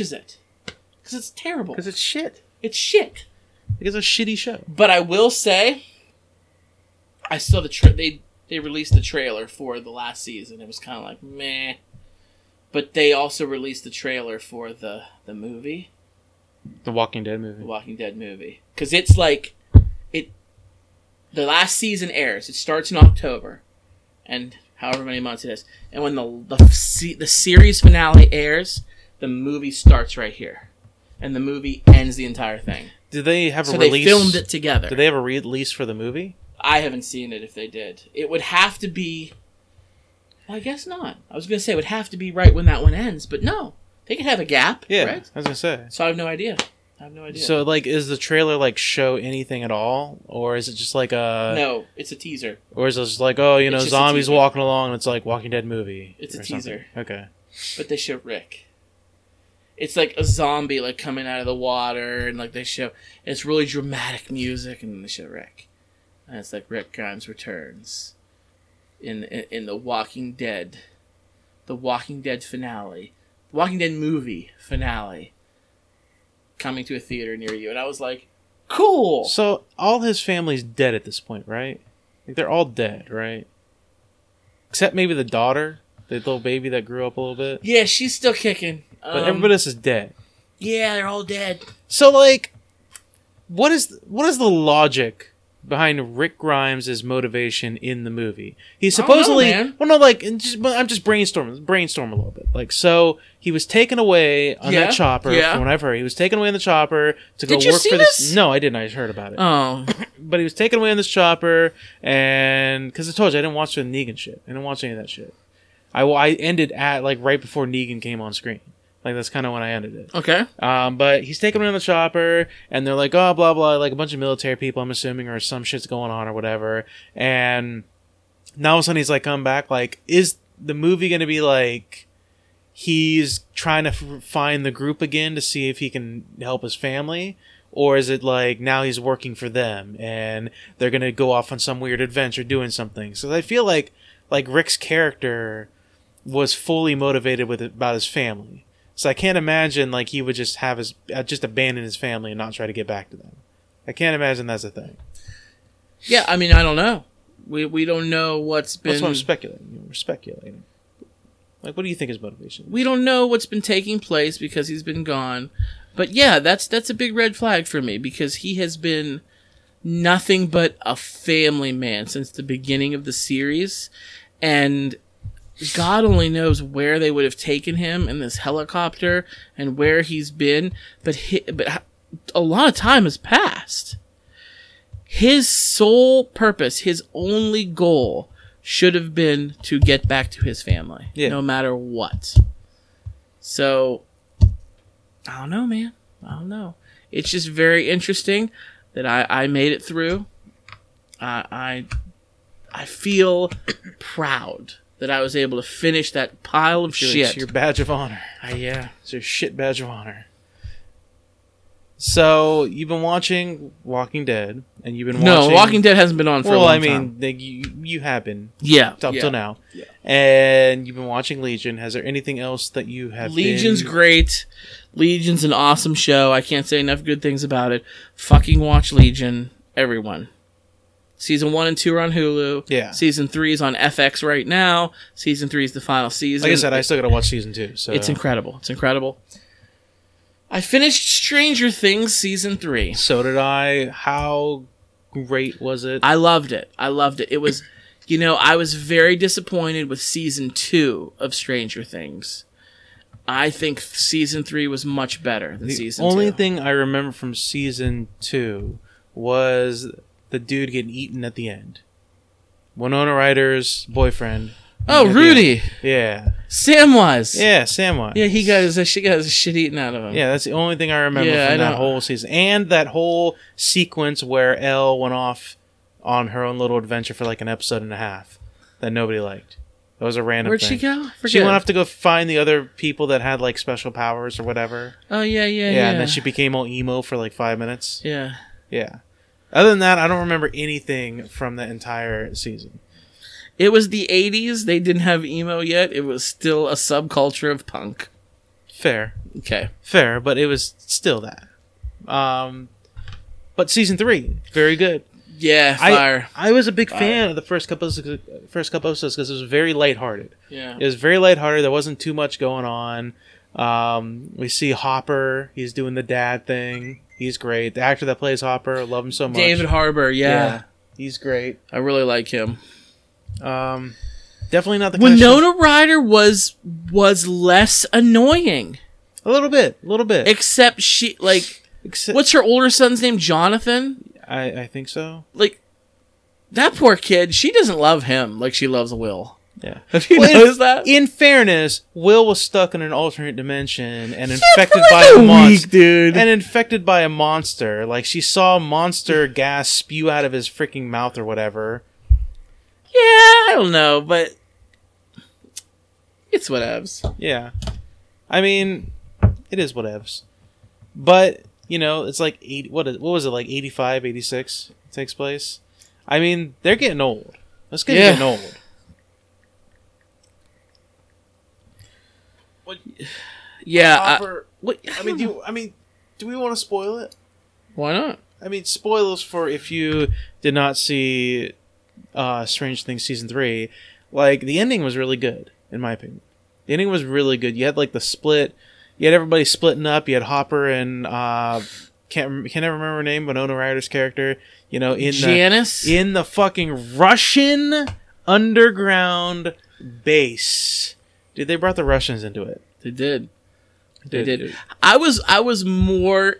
watches it because it's terrible. Because it's shit. It's shit. Because it's a shitty show. But I will say, I saw the tra- they they released the trailer for the last season. It was kind of like meh. But they also released the trailer for the the movie, The Walking Dead movie, the. Walking Dead movie, because it's like it. The last season airs. It starts in October, and however many months it is. And when the the the series finale airs, the movie starts right here, and the movie ends the entire thing. Did they have a So release? they filmed it together. Did they have a release for the movie? I haven't seen it if they did. It would have to be. Well, I guess not. I was going to say it would have to be right when that one ends, but no. They could have a gap, Yeah, right? I was gonna say. So I have no idea. I have no idea. So, like, is the trailer like show anything at all, or is it just like a? no, it's a teaser. Or is it just like, oh, you know, It's just a zombies walking along, and it's like Walking Dead movie? It's a or something? teaser. Okay. But they show Rick. It's like a zombie like coming out of the water, and like they show it's really dramatic music, and then they show Rick, and it's like Rick Grimes returns in in, in the Walking Dead, the Walking Dead finale, Walking Dead movie finale, coming to a theater near you, and I was like, cool. So all his family's dead at this point, right? Like they're all dead, right? Except maybe the daughter, the little baby that grew up a little bit. Yeah, she's still kicking. But Um, everybody else is dead. yeah, they're all dead. So like, what is what is the logic behind Rick Grimes' motivation in the movie? He's I don't know, supposedly man. well, no, like just, I'm just brainstorming, brainstorm a little bit. Like, so he was taken away on Yeah, that chopper. yeah. From what I've heard, he was taken away on the chopper to Did go work for this. this? No, I didn't. I just heard about it. Oh, but he was taken away on this chopper, and because I told you I didn't watch the Negan shit. I didn't watch any of that shit. I I ended at like right before Negan came on screen. Like that's kind of when I ended it. okay. Um, but he's taking away on the chopper, and they're like, oh, blah blah, like a bunch of military people, I'm assuming, or some shit's going on or whatever. And now all of a sudden he's like, come back. Like, is the movie gonna be like? He's trying to f- find the group again to see if he can help his family, or is it like now he's working for them and they're gonna go off on some weird adventure doing something? So I feel like like Rick's character was fully motivated with it about his family. So I can't imagine like he would just have his uh, just abandon his family and not try to get back to them. I can't imagine that's a thing. Yeah, I mean, I don't know. We we don't know what's been. That's what I'm speculating. We're speculating. Like, what do you think his motivation? we don't know what's been taking place because he's been gone. But yeah, that's that's a big red flag for me because he has been nothing but a family man since the beginning of the series, and God only knows where they would have taken him in this helicopter and where he's been. But he, but a lot of time has passed. His sole purpose, his only goal, should have been to get back to his family, Yeah. no matter what. So, I don't know, man. I don't know. It's just very interesting that I, I made it through. I I I feel proud that I was able to finish that pile of Your- shit. It's your badge of honor. I, yeah. It's your shit badge of honor. So you've been watching Walking Dead, and you've been No, watching. Walking Dead hasn't been on for a while. Well, long I mean, time. they, you you have been Yeah, up yeah. till now, Yeah. and you've been watching Legion. Has there anything else that you have? Legion's been- great. Legion's an awesome show. I can't say enough good things about it. Fucking watch Legion, everyone. Season one and two are on Hulu. Yeah. Season three is on FX right now. Season three is the final season. Like I said, I still gotta watch season two. So It's incredible. It's incredible. I finished Stranger Things season three. So did I. How great was it? I loved it. I loved it. It was, you know, I was very disappointed with season two of Stranger Things. I think season three was much better than the season only two. thing I remember from season two was the dude getting eaten at the end. Winona Ryder's boyfriend. oh, At the Rudy, end. Yeah, Samwise. yeah, Samwise. yeah. He got his uh, she got his shit eaten out of him. Yeah, that's the only thing I remember Yeah, from I that know. whole season, and that whole sequence where Elle went off on her own little adventure for like an episode and a half that nobody liked. That was a random. Where'd thing. she go? She Forget. went off to go find the other people that had like special powers or whatever. oh yeah, yeah, Yeah, yeah. and then she became all emo for like five minutes. yeah. Yeah. Other than that, I don't remember anything from the entire season. It was the '80s. They didn't have emo yet. It was still a subculture of punk. fair, Okay. fair, but it was still that. Um, but season three, very good. Yeah, I- fire. I was a big Fire. fan of the first couple of, first couple episodes because it was very lighthearted. yeah. It was very lighthearted. There wasn't too much going on. Um, we see Hopper. He's doing the dad thing. He's great. The actor that plays Hopper, I love him so much. David Harbour, yeah. he's great. I really like him. Um, definitely not the kind of show- Winona Ryder was was less annoying, a little bit, a little bit. except she like Except, what's her older son's name? Jonathan. I I think so. Like that poor kid. She doesn't love him like she loves Will. Yeah. Have you Well, in- that? In fairness, Will was stuck in an alternate dimension and infected by a a monster. dude. And infected by a monster. Like she saw monster gas spew out of his freaking mouth or whatever. yeah, I don't know, but it's whatevs. Yeah. I mean, it is whatevs. But, you know, it's like 80, what, is, what was it, like 85, 86 takes place? I mean, they're getting old. Let's get Yeah. getting old. Yeah, I, what, I mean, do you, I mean, do we want to spoil it? why not? I mean, spoilers for if you did not see uh, Strange Things season three. Like the ending was really good, in my opinion. The ending was really good. You had like the split. You had everybody splitting up. You had Hopper and uh, can't can never remember her name, Winona Ryder's character. You know, in Janice. the in the fucking Russian underground base. Dude, they brought the Russians into it. they did. They did. I was I was more.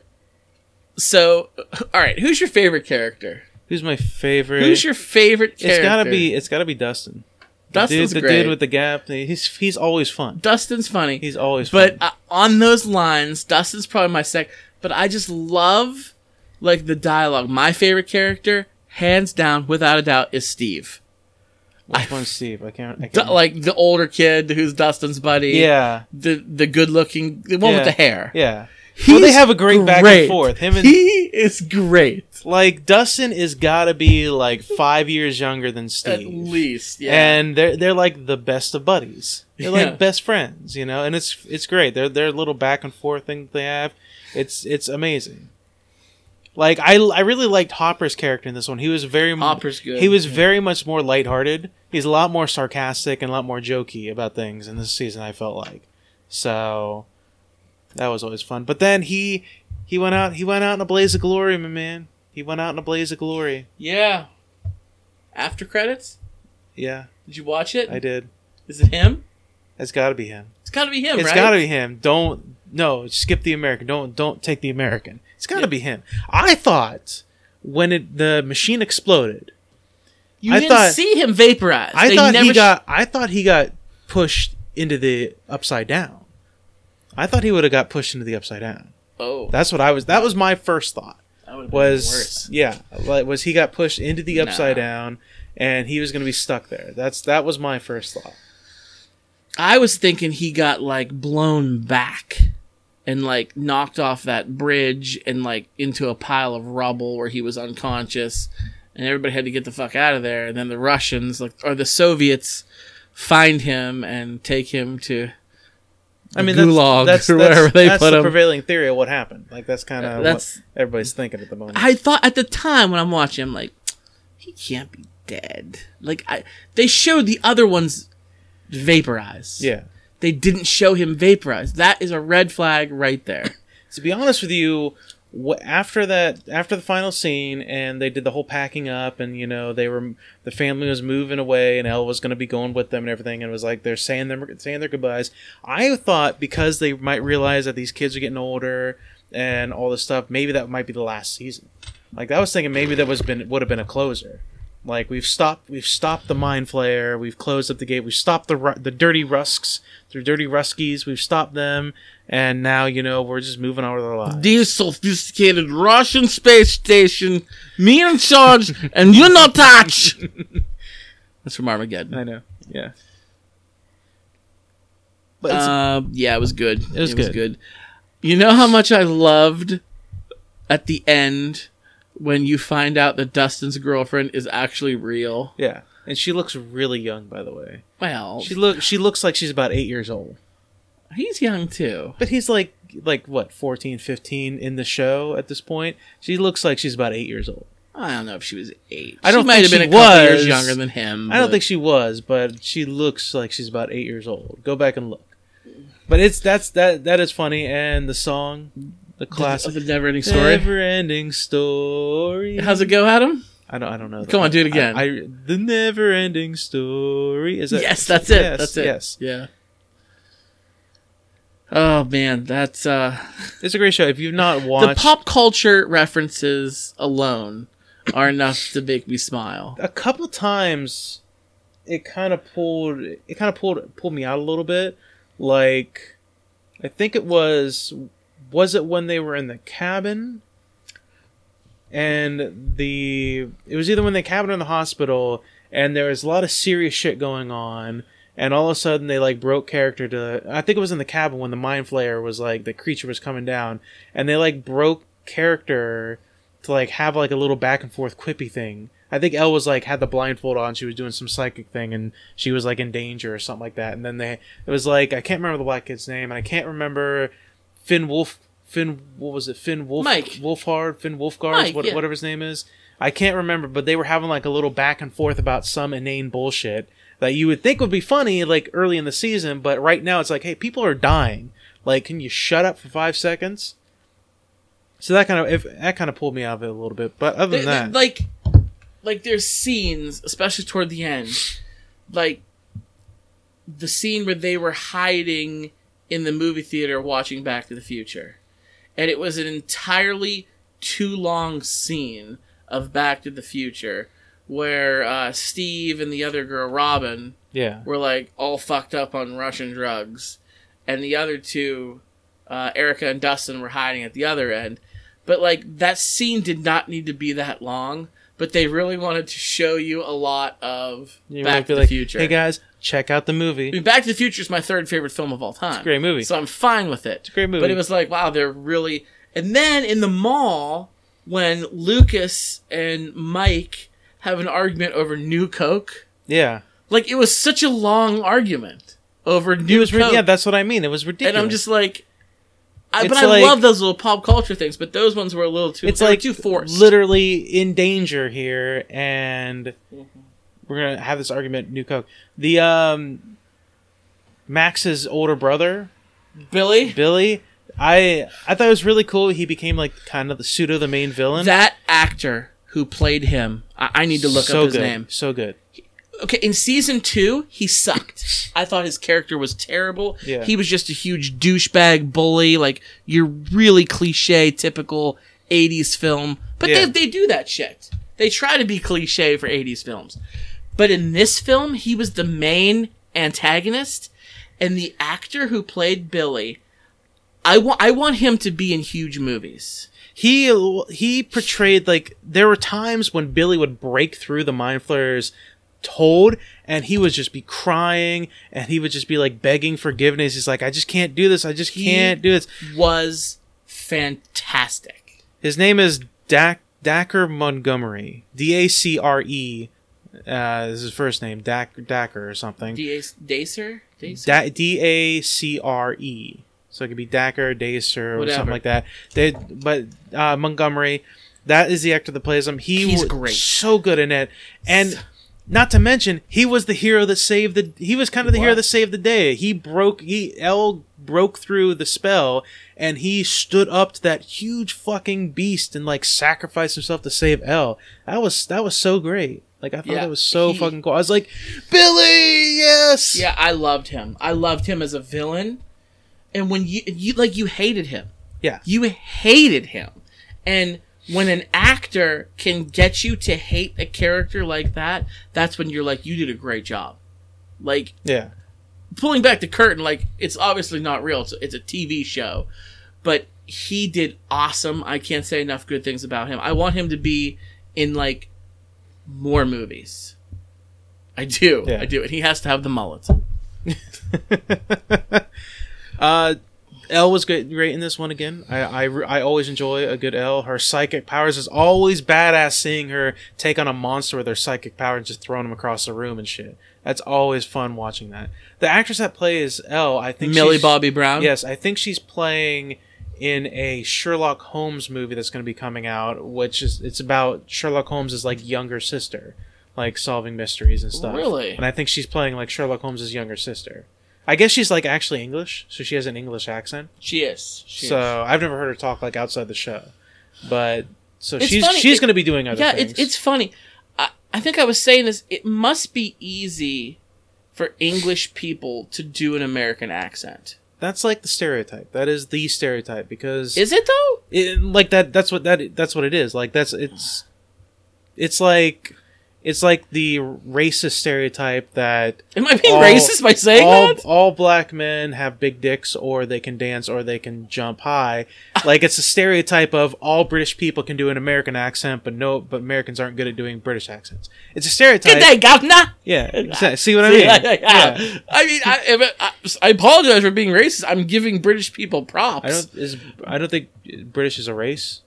So, all right. Who's your favorite character? Who's my favorite? Who's your favorite character? It's gotta be. It's gotta be Dustin. The Dustin's dude, the great. dude with the gap. He's he's always fun. Dustin's funny. He's always but fun. uh, on those lines, Dustin's probably my sec. But I just love like the dialogue. My favorite character, hands down, without a doubt, is Steve. Which one's Steve? I can't. I can't. like the older kid who's Dustin's buddy. yeah, The the good looking the one Yeah. with the hair. yeah. Well, they have a great back and forth. Him and he is great. like Dustin is gotta be like five years younger than Steve, At least, yeah. And they're they're like the best of buddies. They're Yeah. like best friends, you know. And it's it's great. Their their little back and forth thing they have. It's it's amazing. Like I I really liked Hopper's character in this one. He was very Hopper's good. He was Yeah. very much more lighthearted. He's a lot more sarcastic and a lot more jokey about things in this season. I felt like, so that was always fun. But then he he went out he went out in a blaze of glory, my man. He went out in a blaze of glory. yeah. After credits, Yeah, did you watch it? I did. Is it him? It's got to be him. It's got to be him, It's right? got to be him. Don't no skip the American. Don't don't take the American. It's got to Yeah. be him. I thought when it the machine exploded, You I didn't thought- see him vaporize. I They thought he sh- got. I thought he got pushed into the upside down. I thought he would have got pushed into the upside down. Oh, That's what I was. That was my first thought. that would have been Was worse. yeah, like, was he got pushed into the upside Nah. down, and he was going to be stuck there. That's that was my first thought. I was thinking he got like blown back and like knocked off that bridge and like into a pile of rubble where he was unconscious and everybody had to get the fuck out of there and then the Russians like or the Soviets find him and take him to I mean, gulag that's, or that's, wherever that's, they that's put the him. prevailing theory of what happened. Like that's kind of uh, what That's everybody's thinking at the moment. I thought at the time when I'm watching I'm like he can't be dead. Like I they showed the other ones vaporized. yeah. They didn't show him vaporized. That is a red flag right there. to be honest with you, after that, after the final scene, and they did the whole packing up, and you know they were the family was moving away, and Elle was going to be going with them and everything, and it was like they're saying them saying their goodbyes. I thought because they might realize that these kids are getting older and all this stuff, maybe that might be the last season. Like I was thinking, maybe that was been would have been a closer. Like we've stopped, we've stopped the mind flayer, we've closed up the gate, we've stopped the the dirty rusks, the dirty ruskies, we've stopped them, and now you know we're just moving on with our lives. This sophisticated Russian space station, me in charge, and you not touch. That's from Armageddon. I know, yeah. But Uh, yeah, it was good. It was good. You know how much I loved at the end when you find out that Dustin's girlfriend is actually real. yeah, and she looks really young, by the way. Well, She look she looks like she's about eight years old. He's young too. But he's like like what 14, 15 in the show at this point. She looks like she's about eight years old. I don't know if she was eight. I don't she might think have been a couple was. years younger than him. I don't but- think she was, but she looks like she's about eight years old. Go back and look. But it's that's that that is funny, and the song, the classic, of the never-ending story. never-ending story. How's it go, Adam? I don't. I don't know. Come on, do it again. I, I- the never-ending story. Is that? yes, that's it. Yes, that's it. Yes, Yeah. Oh man, that's uh it's a great show. If you've not watched the pop culture references alone are enough to make me smile. a couple times, it kind of pulled. It kind of pulled pulled me out a little bit. Like, I think it was. Was it when they were in the cabin? And the it was either when the cabin or in the hospital, and there was a lot of serious shit going on. And all of a sudden, they like broke character to. I think it was in the cabin when the mind flayer was like the creature was coming down, and they like broke character to like have like a little back and forth quippy thing. I think Elle was like had the blindfold on. She was doing some psychic thing, and she was like in danger or something like that. And then they it was like I can't remember the black kid's name, and I can't remember Finn Wolf. Finn, what was it? Finn Wolf, Mike. Wolfhard, Finn Wolfhard, Mike, what, yeah. whatever his name is. I can't remember, but they were having like a little back and forth about some inane bullshit that you would think would be funny like early in the season, but right now it's like, hey, people are dying. Like, can you shut up for five seconds? So that kind of if that kind of pulled me out of it a little bit. But other than that, like like there's scenes, especially toward the end, like the scene where they were hiding in the movie theater watching Back to the Future. And it was an entirely too long scene of Back to the Future where uh, Steve and the other girl, Robin, yeah, were like all fucked up on Russian drugs, and the other two, uh, Erica and Dustin, were hiding at the other end. But like that scene did not need to be that long, but they really wanted to show you a lot of you Back to the like, Future. Hey guys, check out the movie. I mean, Back to the Future is my third favorite film of all time. It's a great movie. So I'm fine with it. It's a great movie. But it was like, wow, they're really. And then in the mall, when Lucas and Mike have an argument over new Coke, yeah, like it was such a long argument over new it was. Coke. yeah, that's what I mean. It was ridiculous. and I'm just like, I, but I like- love those little pop culture things, but those ones were a little too. it's like too forced. literally in danger here, and Mhm. We're gonna have this argument. New Coke. The um, Max's older brother, Billy, Billy. I I thought it was really cool. He became like kind of the pseudo the main villain. that actor who played him, I, I need to look so up his good. name. So good. Okay, in season two, he sucked. I thought his character was terrible. Yeah. He was just a huge douchebag bully, like your really cliche, typical '80s film. But Yeah. they they do that shit. They try to be cliche for '80s films. But in this film, he was the main antagonist, and the actor who played Billy, I want I want him to be in huge movies. he he portrayed like there were times when Billy would break through the mind flayer's hold and he would just be crying and he would just be like begging forgiveness. He's like, I just can't do this. I just He- can't do this. Was fantastic. His name is Dak Dacker Montgomery. D A C R E. Uh, is his first name Dak Dacker or something. D. Dacer, Dacer. D A C R E. So it could be Dacker, Dacer, or something like that. They, but uh, Montgomery, that is the actor that plays him. He He's was great. so good in it, and not to mention he was the hero that saved the. He was kind of the hero that saved the day. He broke. He L broke through the spell, and he stood up to that huge fucking beast and like sacrificed himself to save L. That was that was so great. Like I thought Yeah, that was so he- fucking cool. I was like, Billy, yes. Yeah, I loved him. I loved him as a villain. And when you you like you hated him. Yeah. You hated him. And when an actor can get you to hate a character like that, that's when you're like you did a great job. Like Yeah. pulling back the curtain like it's obviously not real. It's, it's a TV show. But he did awesome. I can't say enough good things about him. I want him to be in like more movies. I do. Yeah. I do. And he has to have the mullet. uh, Elle was great, great in this one again. I, I, I always enjoy a good Elle. Her psychic powers is always badass. Seeing her take on a monster with her psychic power and just throwing him across the room and shit. That's always fun watching that. The actress that plays Elle, I think Millie Bobby Brown. Yes, I think she's playing in a Sherlock Holmes movie that's going to be coming out, which is it's about Sherlock Holmes' like younger sister, like solving mysteries and stuff. Really? And I think she's playing like Sherlock Holmes' younger sister. I guess she's like actually English, so she has an English accent. She is. She so is. I've never heard her talk like outside the show, but so It's she's funny, she's it- going to be doing other yeah, things. it's it's funny. I, I think I was saying this. It must be easy for English people to do an American accent. That's like the stereotype. That is the stereotype because Is it though? it, like that that's what that that's what it is like that's it's it's like it's like the racist stereotype that Am I being all- racist by saying all, that? all black men have big dicks or they can dance or they can jump high like it's a stereotype of all british people can do an american accent but no but americans aren't good at doing british accents it's a stereotype Good day, governor. yeah exactly. see what i mean Yeah, yeah. Yeah. I mean, I, I, I apologize for being racist. I'm giving British people props. i don't is i don't think british is a race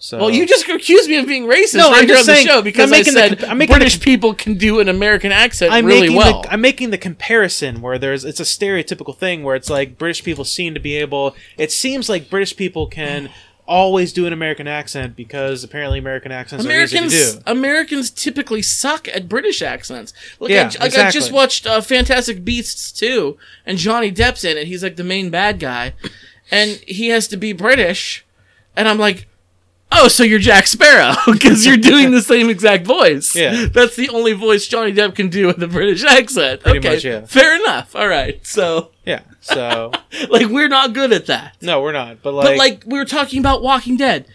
so well, you just accused me of being racist No, right I'm here just on saying- the show because I'm making I the said comp- I'm making the British comp- people can do an American accent I'm really making well. The, I'm making the comparison where there's it's a stereotypical thing where it's like British people seem to be able. It seems like British people can always do an American accent because apparently American accents are easy Americans to do. Americans typically suck at British accents. Like, Yeah, I, like I just watched uh, Fantastic Beasts 2 and Johnny Depp's in it. He's like the main bad guy and he has to be British and I'm like Oh, so you're Jack Sparrow because you're doing the same exact voice. Yeah. that's the only voice Johnny Depp can do with a British accent. Pretty okay, much, yeah. fair enough. All right, so Yeah. So like we're not good at that. no, we're not. But like, But like we were talking about Walking Dead,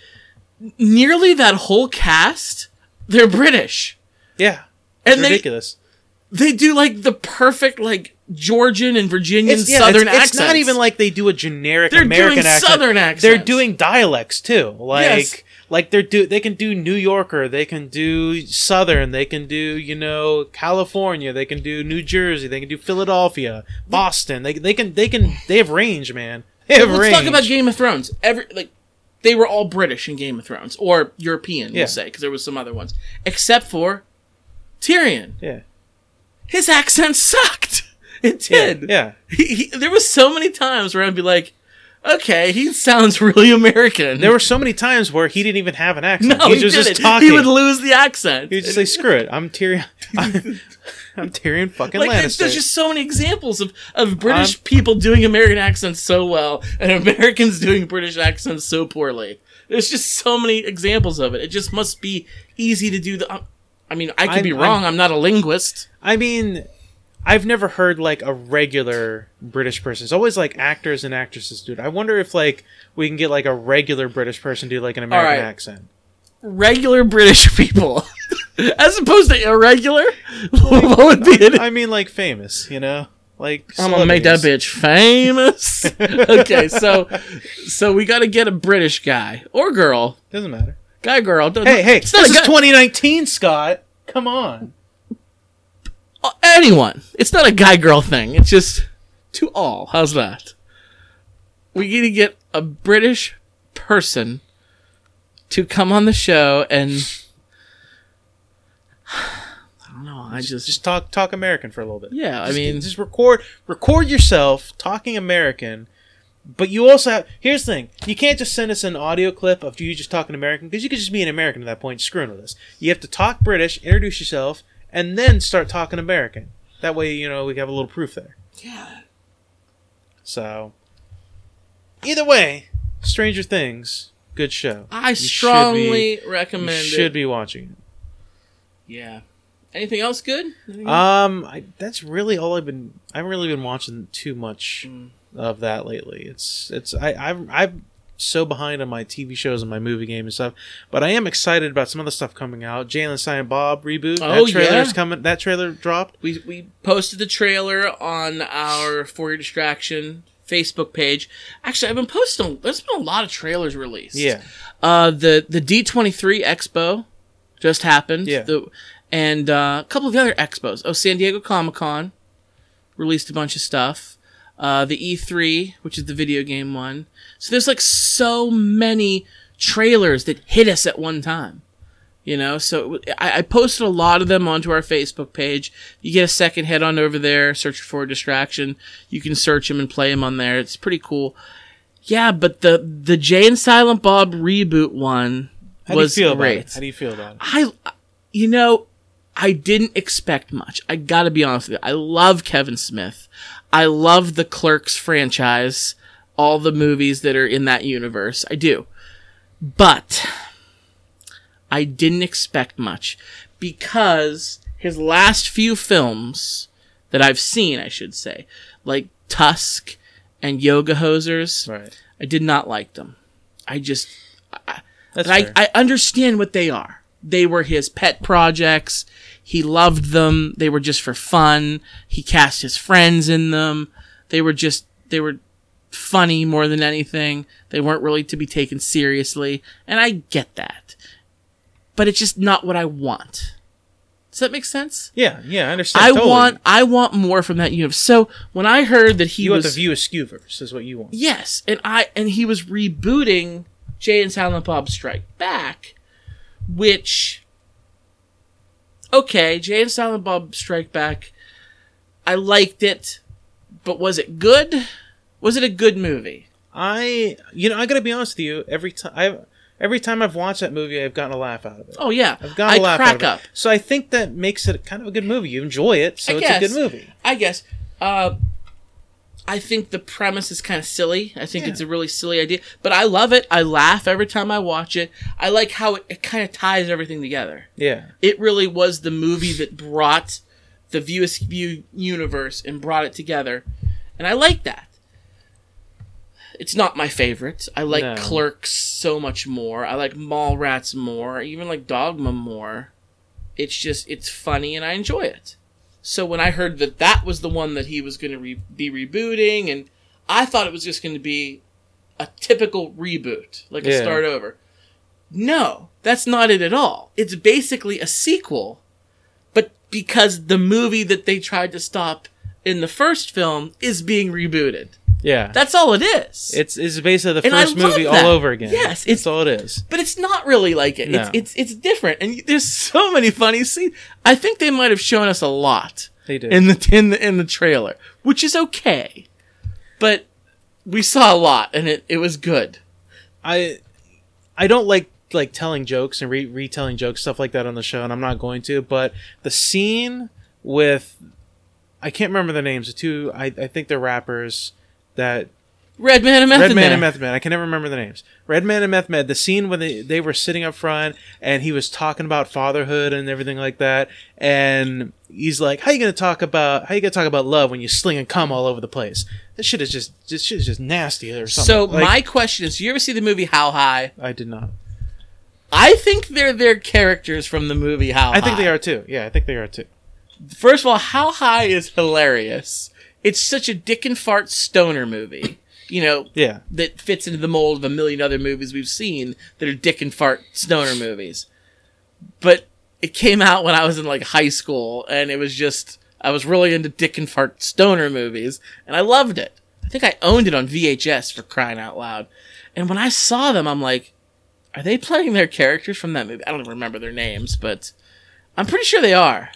nearly that whole cast, they're British, yeah, and it's they ridiculous. they do like the perfect like Georgian and Virginian It's, yeah, Southern it's, accents. it's not even like they do a generic They're American doing accent. Southern They're doing dialects too. Like Yes. like they're do they can do New Yorker, they can do Southern, they can do you know California, they can do New Jersey, they can do Philadelphia, Boston. They they can they can they have range, man. They have range. Let's range. talk about Game of Thrones. Every like they were all British in Game of Thrones or European, Yeah. we'll say, because there was some other ones, except for Tyrion. yeah, His accent sucked. It did. yeah. He, he, there was so many times where I'd be like, okay, he sounds really American. There were so many times where he didn't even have an accent. no, he he, was didn't. just talking. He would lose the accent. He would just say, "Screw it, I'm Tyrion. I'm, I'm Tyrion fucking like there's, Lannister." there's just so many examples of, of British people doing American accents so well and Americans doing British accents so poorly. There's just so many examples of it. It just must be easy to do the. I mean, I could I'm- be wrong. I'm- I'm, not a linguist. I mean, I've never heard like a regular British person. It's always like actors and actresses it. I wonder if like we can get like a regular British person do like an American right. accent. Regular British people, as opposed to irregular. what would be it? I mean, like famous, you know, like I'm gonna make that bitch famous. okay, so so we got to get a British guy or girl, Doesn't matter. guy girl. Doesn't- Hey, hey, it's this not is guy- 2019, Scott. Come on. Anyone. It's not a guy girl thing. It's just to all. How's that? We need to get a British person to come on the show and I don't know. I just, Just talk talk American for a little bit. yeah. I Just- mean, just record record yourself talking American. But you also have here's the thing: you can't just send us an audio clip of you just talking American because you could just be an American at that point, screwing with us. You have to talk British, introduce yourself, and then start talking American. That way, you know we have a little proof there. yeah. So, either way, Stranger Things, good show. I You should strongly be, recommend you should it. be watching Yeah. Anything else good? Anything. Um, I, that's really all I've been. I haven't really been watching too much. Mm. of that lately. It's it's I I've, I'm so behind on my TV shows and my movie game and stuff, but I am excited about some other stuff coming out. Jay and Silent Bob reboot. Oh, that trailer's yeah. coming. That trailer dropped. we we posted the trailer on our For Your Distraction Facebook page. Actually, I've been posting. There's been a lot of trailers released. Yeah, Uh, the the D23 Expo just happened. Yeah. The, and uh, a couple of the other expos. Oh, San Diego Comic Con released a bunch of stuff. Uh, the E3, which is the video game one. So there's like so many trailers that hit us at one time. You know, so I, I posted a lot of them onto our Facebook page. You get a second, head on over there, search for a distraction. You can search them and play them on there. It's pretty cool. Yeah, but the the Jay and Silent Bob reboot one How was do you feel great. How do you feel about it? I, you know, I didn't expect much. I gotta be honest with you. I love Kevin Smith. I love the Clerks franchise, all the movies that are in that universe. I do. But I didn't expect much because his last few films that I've seen, I should say, like Tusk and Yoga Hosers, Right. I did not like them. I just, I, That's I. I understand what they are. They were his pet projects. He loved them. They were just for fun. He cast his friends in them. They were just, they were funny more than anything. They weren't really to be taken seriously. And I get that. But it's just not what I want. Does that make sense? yeah, yeah, I understand. I totally. want, I want more from that universe. So when I heard that he you was, want the view Skewverse is what you want. Yes, and I and he was rebooting Jay and Silent Bob Strike Back, which okay, Jay and Silent Bob Strike Back. I liked it, but was it good? Was it a good movie? I, you know, I gotta be honest with you. Every time, I, every time I've watched that movie, I've gotten a laugh out of it. Oh yeah, I've gotten a I laugh crack out of it. up. So I think that makes it kind of a good movie. You enjoy it, so I it's guess. a good movie. I guess. Uh, I think the premise is kind of silly. I think Yeah. it's a really silly idea, but I love it. I laugh every time I watch it. I like how it, it kind of ties everything together. Yeah, it really was the movie that brought the View universe and brought it together, and I like that. It's not my favorite. I like No. Clerks so much more. I like Mallrats more. I even like Dogma more. It's just it's funny and I enjoy it. So when I heard that that was the one that he was going to re- be rebooting, and I thought it was just going to be a typical reboot, like a start over. No, that's not it at all. It's basically a sequel, but because the movie that they tried to stop in the first film is being rebooted. Yeah. That's all it is. it's it's basically the And I first love movie that. all over again. Yes, that's it's- all it is. but it's not really like it. No. It's it's it's different, and there's so many funny scenes. I think they might have shown us a lot They did. in the in the in the trailer, which is okay, but we saw a lot, and it it was good. I I don't like like telling jokes and re- retelling jokes stuff like that on the show, and I'm not going to. But the scene with I can't remember the names. The two I I think they're rappers that Red Man and Method Red Man Man. and Meth Man. I can never remember the names. Red Man and Meth Man. The scene when they, they were sitting up front and he was talking about fatherhood and everything like that. And he's like, "How you gonna talk about how you gonna talk about love when you sling and cum all over the place? This shit is just this shit is just nasty or something." So Like, my question is: Do you ever see the movie How High? I did not. I think they're their characters from the movie How I think they are too. Yeah, I think they are too. First of all, How High is hilarious. It's such a dick and fart stoner movie. You know, Yeah, that fits into the mold of a million other movies we've seen that are dick and fart stoner movies. But it came out when I was in like high school, and it was just I was really into dick and fart stoner movies, and I loved it. I think I owned it on VHS for crying out loud. And when I saw them, I'm like, are they playing their characters from that movie? I don't even remember their names, but I'm pretty sure they are.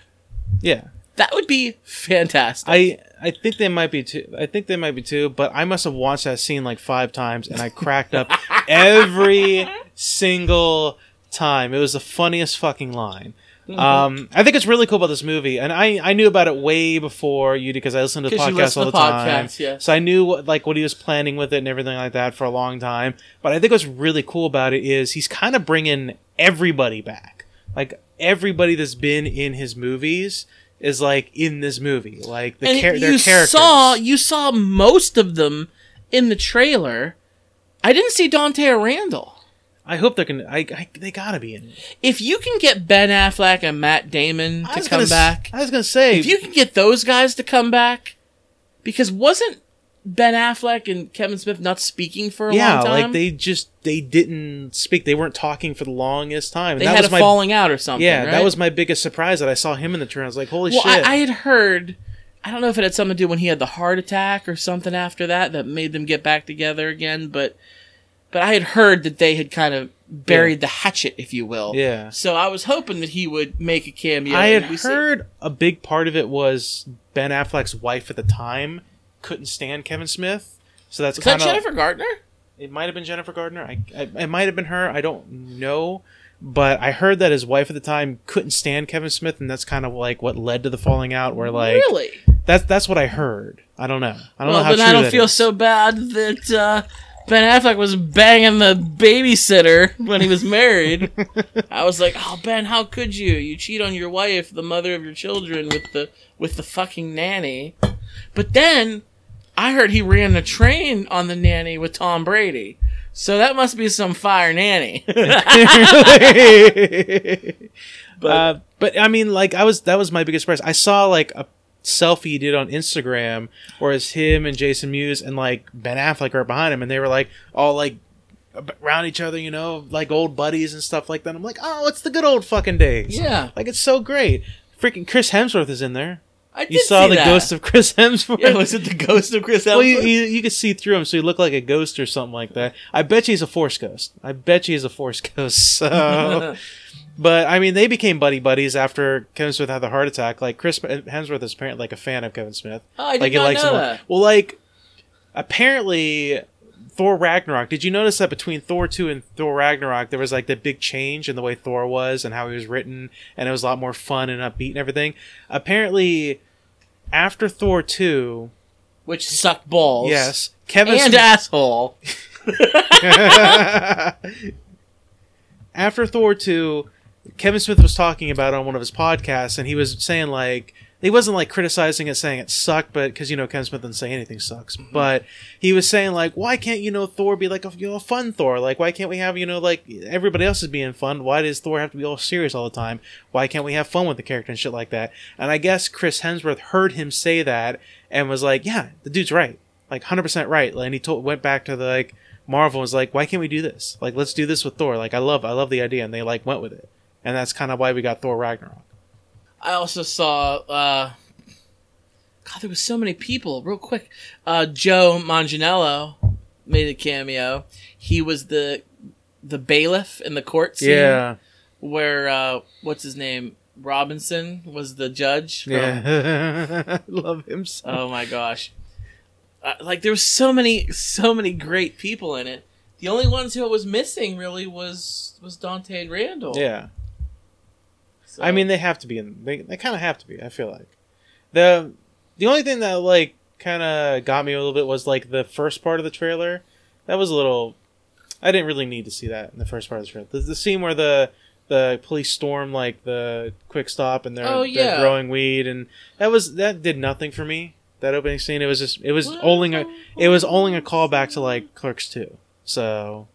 yeah. That would be fantastic. I I think they might be two. I think they might be two, But I must have watched that scene like five times, and I cracked up every single time. It was the funniest fucking line. Mm-hmm. Um, I think it's really cool about this movie, and I, I knew about it way before you did because I listened to the podcast listen all the time. podcasts, yeah. So I knew what, like what he was planning with it and everything like that for a long time. But I think what's really cool about it is he's kind of bringing everybody back, like everybody that's been in his movies is like in this movie, like the char- their you characters. saw you saw most of them in the trailer. I didn't see Dante or Randall. I hope they're gonna. I, I they gotta be in it. If you can get Ben Affleck and Matt Damon to come gonna back, I was gonna say if you can get those guys to come back, because wasn't Ben Affleck and Kevin Smith not speaking for a yeah, long time? Yeah, like they just they didn't speak. They weren't talking for the longest time. And They that had was a my falling out or something. yeah. right? That was my biggest surprise that I saw him in the trailer. I was like, holy well. shit! I, I had heard, I don't know if it had something to do when he had the heart attack or something after that that made them get back together again, but but I had heard that they had kind of buried the hatchet, if you will. Yeah. So I was hoping that he would make a cameo. I had we see- heard a big part of it was Ben Affleck's wife at the time couldn't stand Kevin Smith, so that's kind of Jennifer Gardner? it might have been Jennifer Gardner. I, I it might have been her. I don't know, but I heard that his wife at the time couldn't stand Kevin Smith, and that's kind of like what led to the falling out. Where like really? that's that's what I heard. I don't know. I don't Well, know how then I don't feel is. so bad that uh, Ben Affleck was banging the babysitter when he was married. I was like, "Oh, Ben, how could you? You cheat on your wife, the mother of your children, with the with the fucking nanny." But then I heard he ran the train on the nanny with Tom Brady. So that must be some fire nanny. but uh, but I mean, like I was that was my biggest surprise. I saw like a selfie he did on Instagram, where it's him and Jason Mewes and like Ben Affleck right behind him, and they were like all like around each other, you know, like old buddies and stuff like that. I'm like, oh, it's the good old fucking days. yeah, like it's so great. Freaking Chris Hemsworth is in there. You saw the that. ghost of Chris Hemsworth. Yeah, was it the ghost of Chris Hemsworth? Well, you, you, you could see through him, so he looked like a ghost or something like that. I bet you he's a force ghost. I bet you he's a force ghost. So, but I mean, they became buddy buddies after Kevin Smith had the heart attack. Like Chris Hemsworth is apparently like a fan of Kevin Smith. oh, I did like not likes know him. that. Well, like apparently. Thor Ragnarok. Did you notice that between Thor 2 and Thor Ragnarok, there was like the big change in the way Thor was and how he was written, and it was a lot more fun and upbeat and everything? Apparently, after Thor 2, Which sucked balls. yes, Kevin and Smith- asshole. After Thor 2, Kevin Smith was talking about it on one of his podcasts, and he was saying, like, he wasn't like criticizing it, saying it sucked, but because you know Ken Smith doesn't say anything sucks. Mm-hmm. But he was saying like, why can't you know Thor be like a you know a fun Thor? Like, why can't we have you know like everybody else is being fun? Why does Thor have to be all serious all the time? Why can't we have fun with the character and shit like that? And I guess Chris Hemsworth heard him say that and was like, yeah, the dude's right, like hundred percent right. And he told went back to the like Marvel and was like, why can't we do this? Like, let's do this with Thor. Like, I love I love the idea, and they like went with it, and that's kind of why we got Thor Ragnarok. I also saw. uh God, there was so many people. Real quick, uh Joe Manganiello made a cameo. He was the the bailiff in the court scene. Yeah, Where uh what's his name? Robinson was the judge. from- yeah, love him so. Oh my gosh. Uh, like there was so many so many great people in it. The only ones who was missing really was was Dante and Randall. yeah, So- I mean they have to be in. They they kind of have to be. I feel like the the only thing that like kind of got me a little bit was like the first part of the trailer. That was a little. I didn't really need to see that in the first part of the trailer. The, the scene where the the police storm like the quick stop and they're, Oh, they're growing weed and that was that did nothing for me. That opening scene, it was just it was only a it was only a callback to like Clerks two. So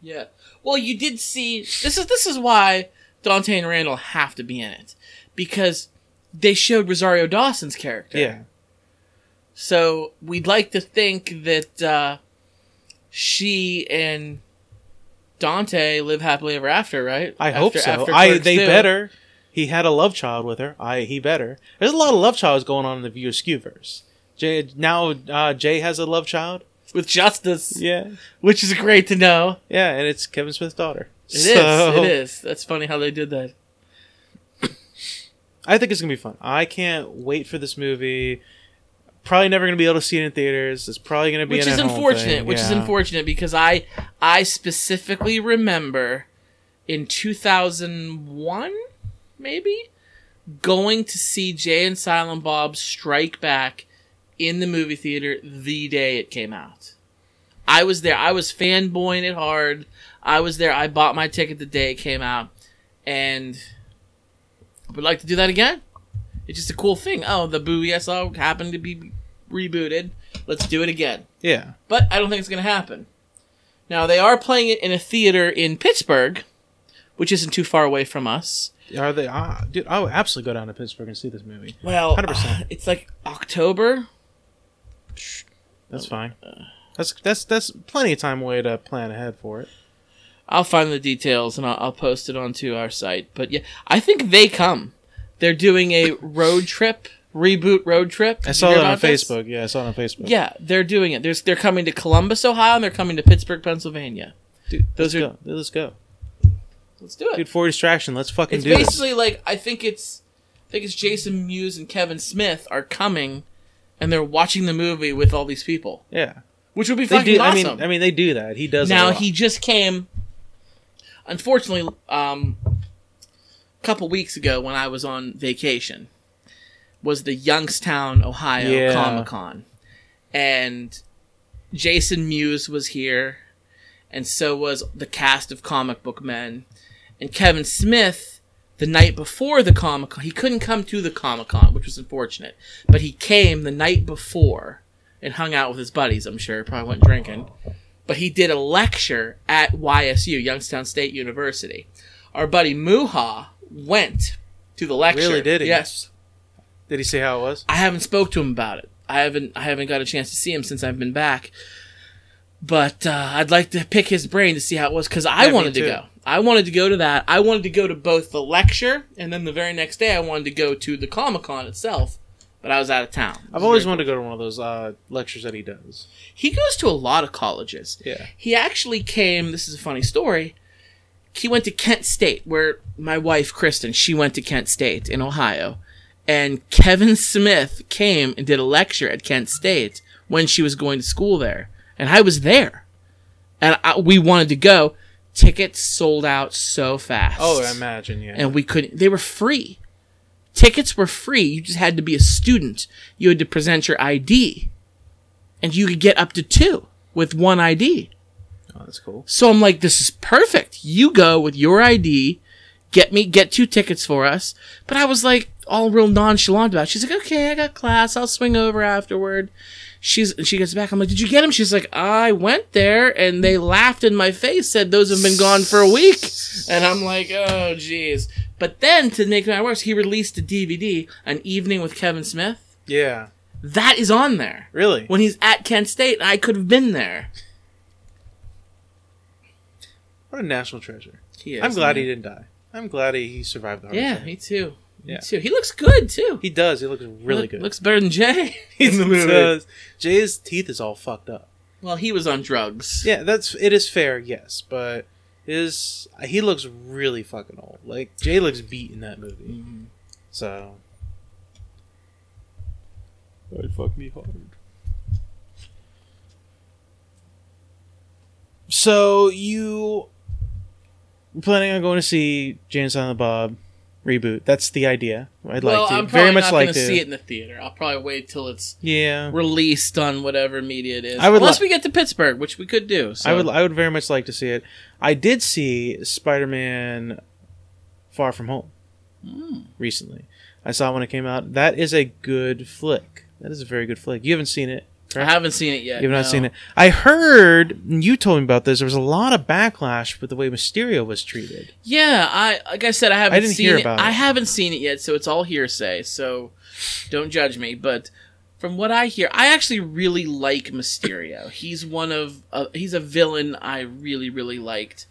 Yeah. Well, you did see this is this is why Dante and Randall have to be in it because they showed Rosario Dawson's character. yeah, So we'd like to think that uh, she and Dante live happily ever after, right? I After- hope so. after I they 2. better. He had a love child with her. I he better. There's a lot of love childs going on in the View Askew verse. Jay now uh, Jay has a love child. with Justice, Yeah, which is great to know. yeah, and it's Kevin Smith's daughter. It is. It is. That's funny how they did that. I think it's gonna be fun. I can't wait for this movie. Probably never gonna be able to see it in theaters. It's probably gonna be which is unfortunate thing. which is unfortunate because i i specifically remember in 2001 maybe going to see jay and silent bob strike back in the movie theater the day it came out i was there i was fanboying it hard i was there i bought my ticket the day it came out and I would like to do that again it's just a cool thing oh the boo yes happened to be rebooted let's do it again Yeah, but I don't think it's going to happen. Now they are playing it in a theater in Pittsburgh, which isn't too far away from us. are they? Uh, dude, I would absolutely go down to Pittsburgh and see this movie. Well, 100%. uh, it's like October. That's fine. That's that's that's plenty of time away to plan ahead for it. I'll find the details and I'll, I'll post it onto our site. But yeah, I think they come. They're doing a road trip reboot road trip. Did I saw that on this? Facebook. Yeah, I saw it on Facebook. Yeah, they're doing it. There's, they're coming to Columbus, Ohio, and they're coming to Pittsburgh, Pennsylvania. Dude, Those let's are- go. Let's go. Let's do it. Dude, for distraction, let's fucking it's do this. basically like I think it's I think it's Jason Mewes and Kevin Smith are coming, and they're watching the movie with all these people, Yeah, which would be they fucking do. I awesome. mean, I mean, they do that. He does. now he just came. Unfortunately, um, a couple weeks ago when I was on vacation, was the Youngstown, Ohio Yeah. Comic Con, and Jason Mewes was here, and so was the cast of Comic Book Men, and Kevin Smith. The night before the Comic Con, he couldn't come to the Comic Con, which was unfortunate. But he came the night before and hung out with his buddies. I'm sure probably went drinking but he did a lecture at YSU, Youngstown State University. Our buddy Muha went to the lecture. Really, did he? Yes. Did he say how it was? I haven't spoke to him about it. I haven't I haven't got a chance to see him since I've been back. But uh, I'd like to pick his brain to see how it was because I Yeah, wanted to go. I wanted to go to that. I wanted to go to both the lecture and then the very next day I wanted to go to the Comic Con itself. But I was out of town. I've always wanted to go to one of those uh, lectures that he does. He goes to a lot of colleges. Yeah. He actually came. This is a funny story. He went to Kent State, where my wife Kristen she went to Kent State in Ohio, and Kevin Smith came and did a lecture at Kent State when she was going to school there, and I was there, and I, we wanted to go. Tickets sold out so fast. Oh, I imagine. Yeah. and we couldn't. They were free. Tickets were free. You just had to be a student. You had to present your ID, and you could get up to two with one ID. oh, that's cool. So I'm like, this is perfect. You go with your ID, get me, get two tickets for us. But I was like, all real nonchalant about it. She's like, okay, I got class. I'll swing over afterward. She's, she gets back. I'm like, did you get them? She's like, I went there and they laughed in my face, said those have been gone for a week. And I'm like, oh, jeez. But then to make matters worse, he released a DVD, An Evening with Kevin Smith. Yeah. That is on there. Really? When he's at Kent State, I could have been there. What a national treasure. He is, I'm glad man. he didn't die. I'm glad he, he survived the heart Yeah, attack. me too. Me Yeah. too. He looks good too. He does. He looks really Look- good. Looks better than Jay he in the movie. does. Jay's teeth is all fucked up. Well, he was on drugs. Yeah, that's it is fair, yes, but his he looks really fucking old. Like Jay looks beat in that movie. Mhm. So That'd fuck me hard. So you planning on going to see Jay and Silent Bob reboot? That's the idea. I'd well, like to. I'm Very much not like to to. see it in the theater. I'll probably wait till it's Yeah. released on whatever media it is. I would Unless li- we get to Pittsburgh, which we could do. So. I would I would very much like to see it. I did see Spider-Man Far From Home Hmm. recently. I saw it when it came out. That is a good flick. That is a very good flick. You haven't seen it. I haven't seen it yet. You have not no. seen it. I heard you told me about this. There was a lot of backlash with the way Mysterio was treated. Yeah, I like I said, I haven't I didn't seen hear it. about I it. haven't seen it yet, so it's all hearsay. So don't judge me. But from what I hear, I actually really like Mysterio. He's one of uh, he's a villain I really really liked,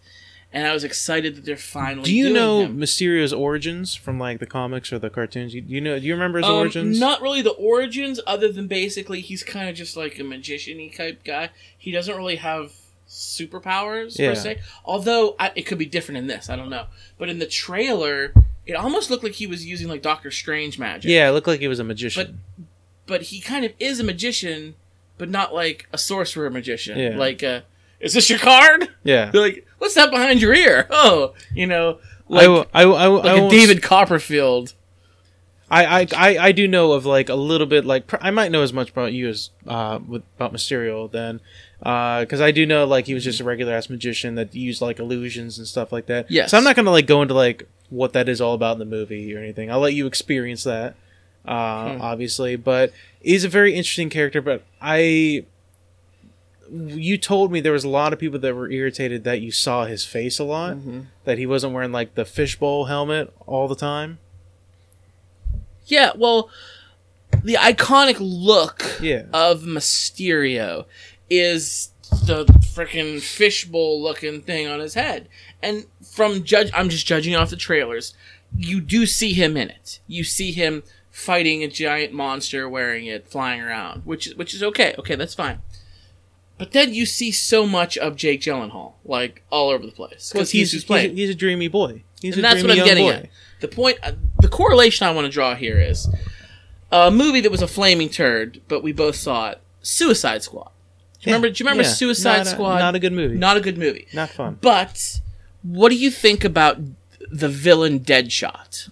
and I was excited that they're finally. Do you know him. Mysterio's origins from like the comics or the cartoons? You, you know? Do you remember his Um, origins? Not really the origins, other than basically he's kind of just like a magician-y type guy. He doesn't really have superpowers Yeah. per se. Although I, it could be different in this, I don't know. But in the trailer, it almost looked like he was using like Doctor Strange magic. Yeah, it looked like he was a magician. But but he kind of is a magician, but not like a sorcerer magician. Yeah. Like, uh, is this your card? yeah. They're like, what's that behind your ear? Oh, you know, like, I, I, I, like I a David Copperfield. I, I, I, I do know of like a little bit like I might know as much about you as uh with, about Mysterio then because I do know like he was just a regular ass magician that used like illusions and stuff like that. Yes. So I'm not gonna like go into like what that is all about in the movie or anything. I'll let you experience that, uh, Hmm. obviously. But he's a very interesting character. But I, you told me there was a lot of people that were irritated that you saw his face a lot, Mhm. that he wasn't wearing like the fishbowl helmet all the time. Yeah, well, the iconic look Yeah. of Mysterio is the freaking fishbowl looking thing on his head. And from judge I'm just judging off the trailers. You do see him in it. You see him fighting a giant monster wearing it, flying around, which is which is okay. Okay, that's fine. But then you see so much of Jake Gyllenhaal, like all over the place, because he's, he's, playing. he's a dreamy boy. He's and a that's what I'm getting boy. at. The point, uh, the correlation I want to draw here is a movie that was a flaming turd, but we both saw it. Suicide Squad. Do you remember? Do you remember Yeah. Suicide Not a- Squad? not a good movie. Not a good movie. Not fun. But what do you think about the villain Deadshot?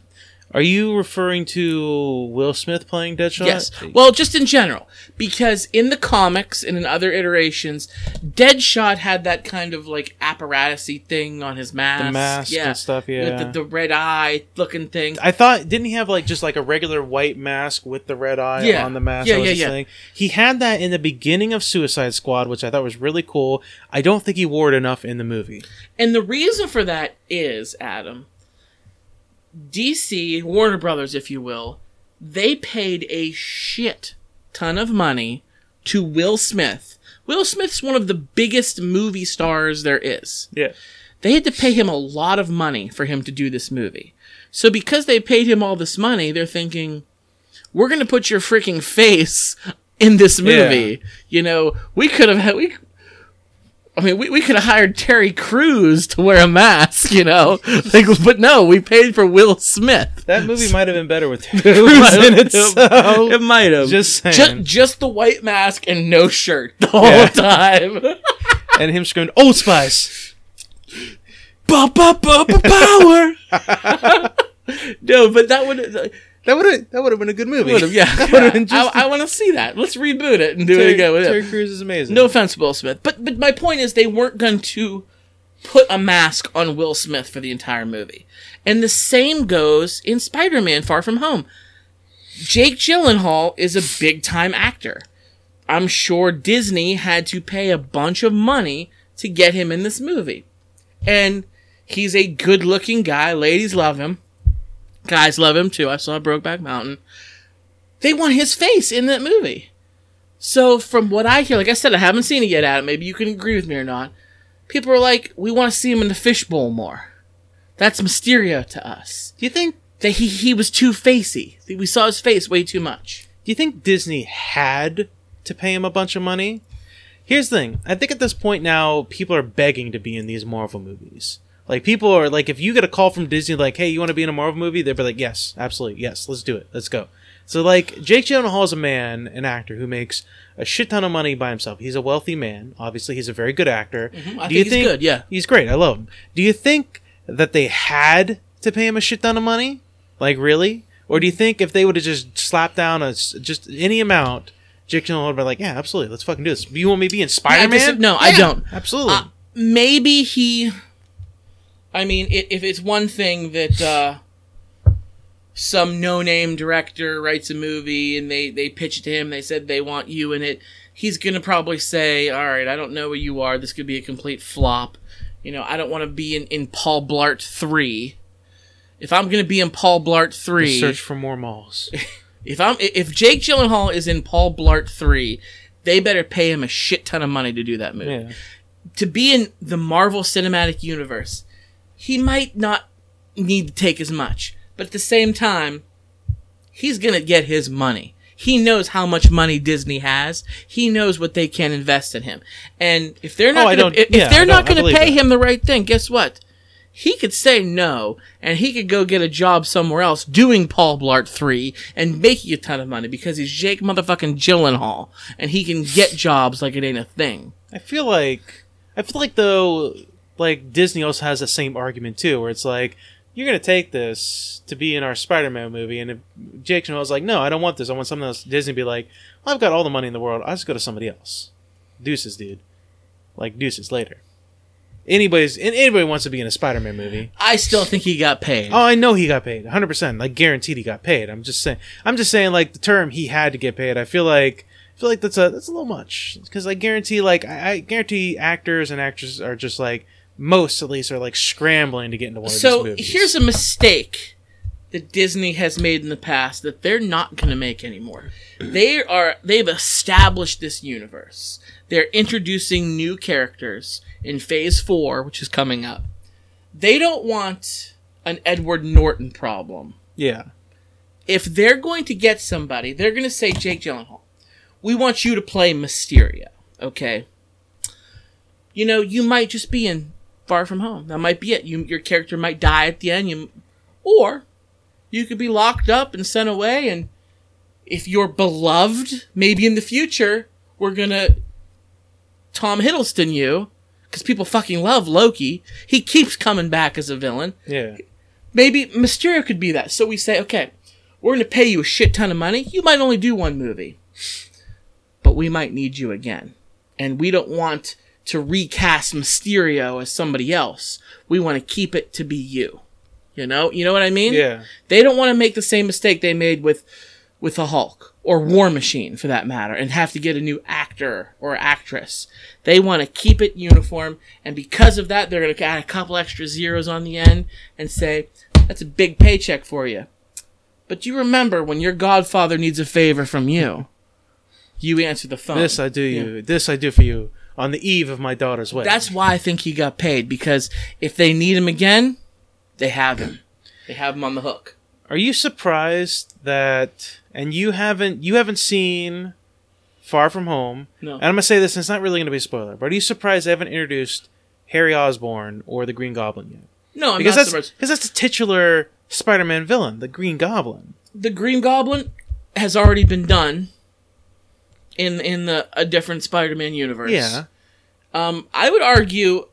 Are you referring to Will Smith playing Deadshot? Yes. Well, just in general, because in the comics and in other iterations, Deadshot had that kind of like apparatusy thing on his mask. the mask yeah. and stuff. With Yeah. the, the red eye looking thing. I thought didn't he have like just like a regular white mask with the red eye Yeah. on the mask? Yeah, yeah, yeah. thing. He had that in the beginning of Suicide Squad, which I thought was really cool. I don't think he wore it enough in the movie. And the reason for that is, Adam, DC, Warner Brothers, if you will, they paid a shit ton of money to Will Smith. Will Smith's one of the biggest movie stars there is. Yeah. They had to pay him a lot of money for him to do this movie. So because they paid him all this money, they're thinking, we're going to put your freaking face in this movie. You know, we could have had, we, I mean, we, we could have hired Terry Crews to wear a mask, you know, like, but no, we paid for Will Smith. That movie might have been better with might in it. So. It might have. Just Ju- saying. just the white mask and no shirt the whole Yeah. time. and him screaming, Old Spice! ba ba ba ba power. no, but that would That would have that would have been a good movie. yeah. That been just- I, I want to see that. Let's reboot it and do Terry, it again with Terry him. Crews is amazing. No offense, Will Smith, but but my point is they weren't going to put a mask on Will Smith for the entire movie, and the same goes in Spider-Man: Far From Home. Jake Gyllenhaal is a big time actor. I'm sure Disney had to pay a bunch of money to get him in this movie. And he's a good looking guy. Ladies love him. Guys love him too. I saw Brokeback Mountain. They want his face in that movie. So from what I hear, like I said, I haven't seen it yet, Adam. Maybe you can agree with me or not. People are like, we want to see him in the fishbowl more. That's Mysterio to us. Do you think That he, he was too facey. We saw his face way too much. Do you think Disney had to pay him a bunch of money? Here's the thing. I think at this point now, people are begging to be in these Marvel movies. Like people are like, if you get a call from Disney, like, "Hey, you want to be in a Marvel movie?" They'll be like, "Yes, absolutely, yes, let's do it, let's go." So like, Jake Gyllenhaal is a man, an actor who makes a shit ton of money by himself. He's a wealthy man. Obviously, he's a very good actor. Mm-hmm. I think he's good, yeah. he's great. I love him. Do you think that they had to pay him a shit ton of money? Like really? Or do you think if they would have just slapped down a just any amount, Jake Gyllenhaal would be like, yeah, absolutely, let's fucking do this. You want me to be in Spider Man? no, I don't. Absolutely. Uh, maybe he. I mean, i if it's one thing that uh, some no-name director writes a movie and they they pitch it to him, they said they want you in it. He's gonna probably say, "All right, I don't know what you are. This could be a complete flop. You know, I don't want to be in in Paul Blart three. If I'm gonna be in Paul Blart three, Search for more malls. if I'm if Jake Gyllenhaal is in Paul Blart three, they better pay him a shit ton of money to do that movie yeah. to be in the Marvel Cinematic Universe, he might not need to take as much. But at the same time, he's going to get his money. He knows how much money Disney has. He knows what they can invest in him. And if they're Oh, not I gonna, if, yeah, if they're not going to pay that. him the right thing, guess what? He could say no, and he could go get a job somewhere else doing Paul Blart 3 and making a ton of money because he's Jake motherfucking Gyllenhaal, and he can get jobs like it ain't a thing. I feel like I feel like though like Disney also has the same argument too, where it's like you're gonna take this to be in our Spider-Man movie, and if Jake Gyllenhaal's like, no, I don't want this. I want something else. Disney be like, well, I've got all the money in the world. I just go to somebody else. Deuces, dude. Like deuces later. Anybody's and anybody wants to be in a Spider-Man movie. I still think he got paid. Oh, I know he got paid, 100. percent Like guaranteed, he got paid. I'm just saying. I'm just saying, like the term he had to get paid. I feel like I feel like that's a that's a little much because I guarantee, like I, I guarantee, actors and actresses are just like most at least are like scrambling to get into one of so these movies. So here's a mistake that Disney has made in the past that they're not going to make anymore. They are they've established this universe. They're introducing new characters in Phase 4, which is coming up. They don't want an Edward Norton problem. yeah, if they're going to get somebody, they're going to say Jake Gyllenhaal, we want you to play Mysterio. Okay. You know, you might just be in Far From Home. That might be it. You, your character might die at the end. You, or you could be locked up and sent away. And if you're beloved, maybe in the future, we're going to Tom Hiddleston you because people fucking love Loki. He keeps coming back as a villain. Yeah. Maybe Mysterio could be that. So we say, okay, we're going to pay you a shit ton of money. You might only do one movie, but we might need you again. And we don't want to recast Mysterio as somebody else. We want to keep it to be you. You know, you know what I mean? Yeah. They don't want to make the same mistake they made with with the Hulk or War Machine for that matter and have to get a new actor or actress. They want to keep it uniform and because of that they're going to add a couple extra zeros on the end and say that's a big paycheck for you. But you remember when your godfather needs a favor from you, you answer the phone. This I do you. This I do for you on the eve of my daughter's wedding. That's why I think he got paid because if they need him again, they have him. They have him on the hook. Are you surprised that and you haven't you haven't seen Far From Home? No. And I'm gonna say this, and it's not really gonna be a spoiler, but are you surprised they haven't introduced Harry Osborn or the Green Goblin yet? No, I'm because not that's surprised. because that's the titular Spider-Man villain, the Green Goblin. the Green Goblin has already been done in in the a different Spider-Man universe. Yeah, Um, I would argue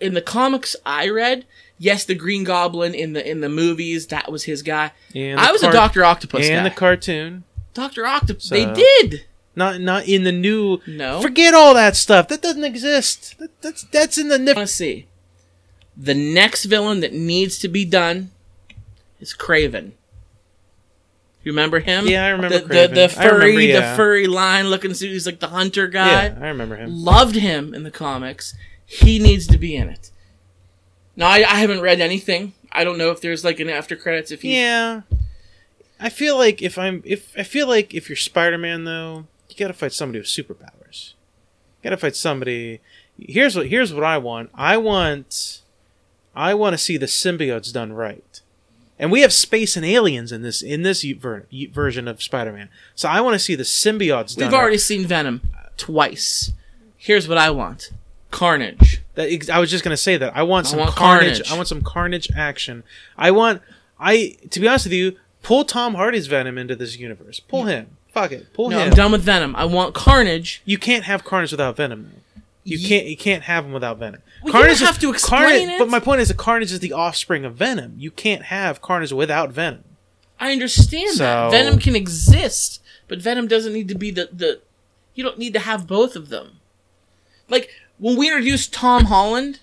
in the comics I read, yes, the Green Goblin in the in the movies that was his guy. and I was car- a Doctor Octopus and guy. the cartoon. Doctor Octopus. So- they did. Not not in the new. No. Forget all that stuff. That doesn't exist. That, that's that's in the. Nif- to see the next villain that needs to be done is Kraven. You remember him? Yeah, I remember the Kraven. the, the I remember, furry, yeah. the furry line looking suit. He's like the hunter guy. yeah, I remember him. Loved him in the comics. He needs to be in it. Now I, I haven't read anything. I don't know if there's like an after credits. If he's Yeah. I feel like if I'm if I feel like if you're Spider-Man though, you got to fight somebody with superpowers. You got to fight somebody. Here's what here's what I want. I want I want to see the symbiotes done right. And we have space and aliens in this in this ver- version of Spider-Man. So I want to see the symbiotes we've right. already seen Venom twice. Here's what I want: Carnage. That I was just gonna say that I want I some want carnage. carnage. I want some carnage action. I want I to be honest with you, pull Tom Hardy's Venom into this universe. Pull him. Fuck it. Pull No, him. I'm done with Venom. I want Carnage. You can't have Carnage without Venom. Though. You Ye- can't. You can't have him without Venom. Well, you don't have to explain Carnage, it. But my point is that Carnage is the offspring of Venom. You can't have Carnage without Venom. I understand So- that Venom can exist, but Venom doesn't need to be the the. You don't need to have both of them. Like when we introduced Tom Holland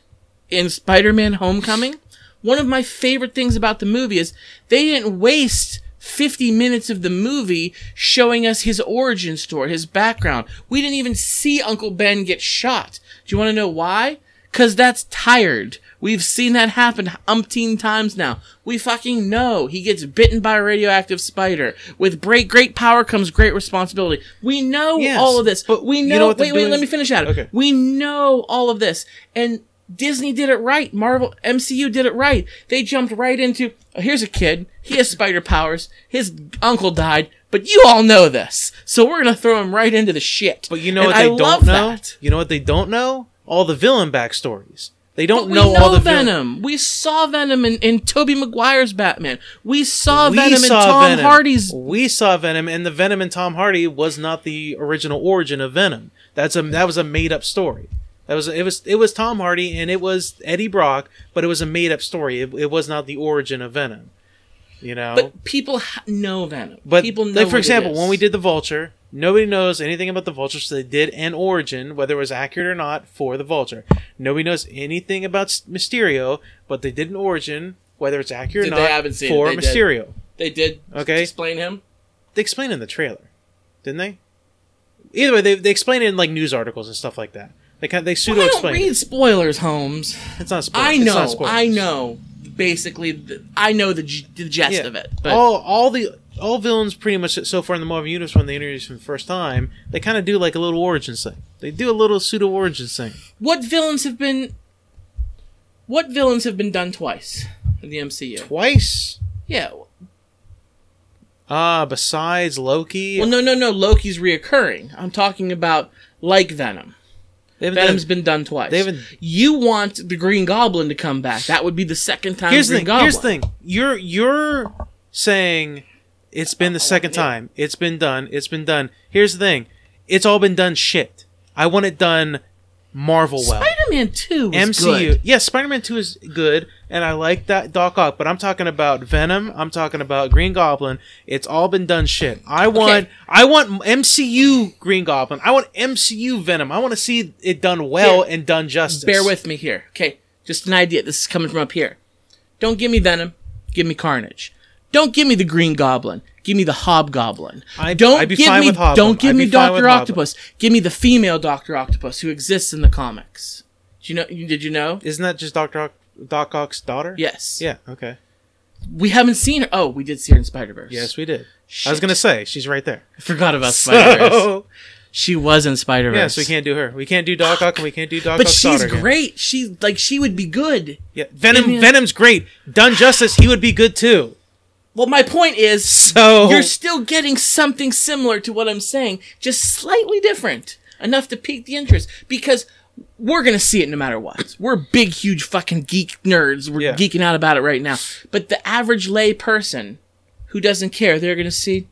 in Spider-Man: Homecoming, one of my favorite things about the movie is they didn't waste 50 minutes of the movie showing us his origin story, his background. We didn't even see Uncle Ben get shot. Do you want to know why? Cause that's tired. We've seen that happen umpteen times now. We fucking know he gets bitten by a radioactive spider. With great great power comes great responsibility. We know Yes, all of this. but we you know. know what they're wait, wait. doing? Let me finish out. Okay. We know all of this, and Disney did it right. Marvel MCU did it right. They jumped right into oh, here's a kid. He has spider powers. His uncle died, but you all know this, so we're gonna throw him right into the shit. But you know And what they I don't know? that. You know what they don't know? All the villain backstories. They don't know, know all the villain- Venom. We saw Venom in, in Tobey Maguire's Batman. We saw We Venom in Tom Venom. Hardy's. We saw Venom, and the Venom in Tom Hardy was not the original origin of Venom. That's a that was a made up story. That was it was it was Tom Hardy and it was Eddie Brock, but it was a made up story. It, it was not the origin of Venom. You know, But people ha- know Venom. But people know. like for example, when we did the Vulture, nobody knows anything about the Vulture, so they did an origin, whether it was accurate or not, for the Vulture. Nobody knows anything about Mysterio, but they did an origin, whether it's accurate Did or not, seen for They did. Mysterio. they did Okay. explain him. They explained in the trailer, didn't they? Either way, they they explain it in like news articles and stuff like that. They kind they pseudo I don't explain. read spoilers, Holmes. It's not spoilers. I know. I know. Basically, the, I know the, g- the gist Yeah. of it. But all all the all villains pretty much so far in the Marvel universe when they introduce them the first time, they kind of do like a little origin thing. They do a little pseudo origin thing. what villains have been? What villains have been done twice in the MCU? Twice. Yeah. Ah, besides Loki, Well, no, no, no. Loki's reoccurring. I'm talking about like Venom. Venom's been done twice. they haven't- You want the Green Goblin to come back. That would be the second time here's the Green thing. Goblin. Here's the thing. You're you're saying it's been the second time. It's been done. It's been done. Here's the thing. It's all been done shit. I want it done Marvel well. 2 was MCU. good. Yeah, Spider-Man 2 is good and I like that Doc Ock, but I'm talking about Venom, I'm talking about Green Goblin. It's all been done shit. I want I want MCU Green Goblin. I want MCU Venom. I want to see it done well Here. and done justice. Bear with me here. Okay, just an idea. This is coming from up here. Don't give me Venom. Give me Carnage. Don't give me the Green Goblin. Give me the Hobgoblin. I'd- don't I'd be give fine me. Don't give I'd me be fine with Doctor Octopus. Give me the female Doctor Octopus who exists in the comics. Do you know? Did you know? Isn't that just Doctor Ock, Doc Ock's daughter? Yes. Yeah. Okay. We haven't seen her. Oh, we did see her in Spider Verse. Yes, we did. I was gonna say she's right there. I forgot about Spider Verse. So, She was in Spider Verse. yeah, so we can't do her. We can't do Doc Ock, and we can't do Doc But Ock's she's daughter again. great. She like she would be good. Yeah, Venom. Yeah. Venom's great. Done justice, he would be good too. Well, my point is, So you're still getting something similar to what I'm saying, just slightly different enough to pique the interest because we're gonna see it no matter what. We're big, huge fucking geek nerds. We're Yeah. geeking out about it right now. But the average lay person who doesn't care, they're gonna see,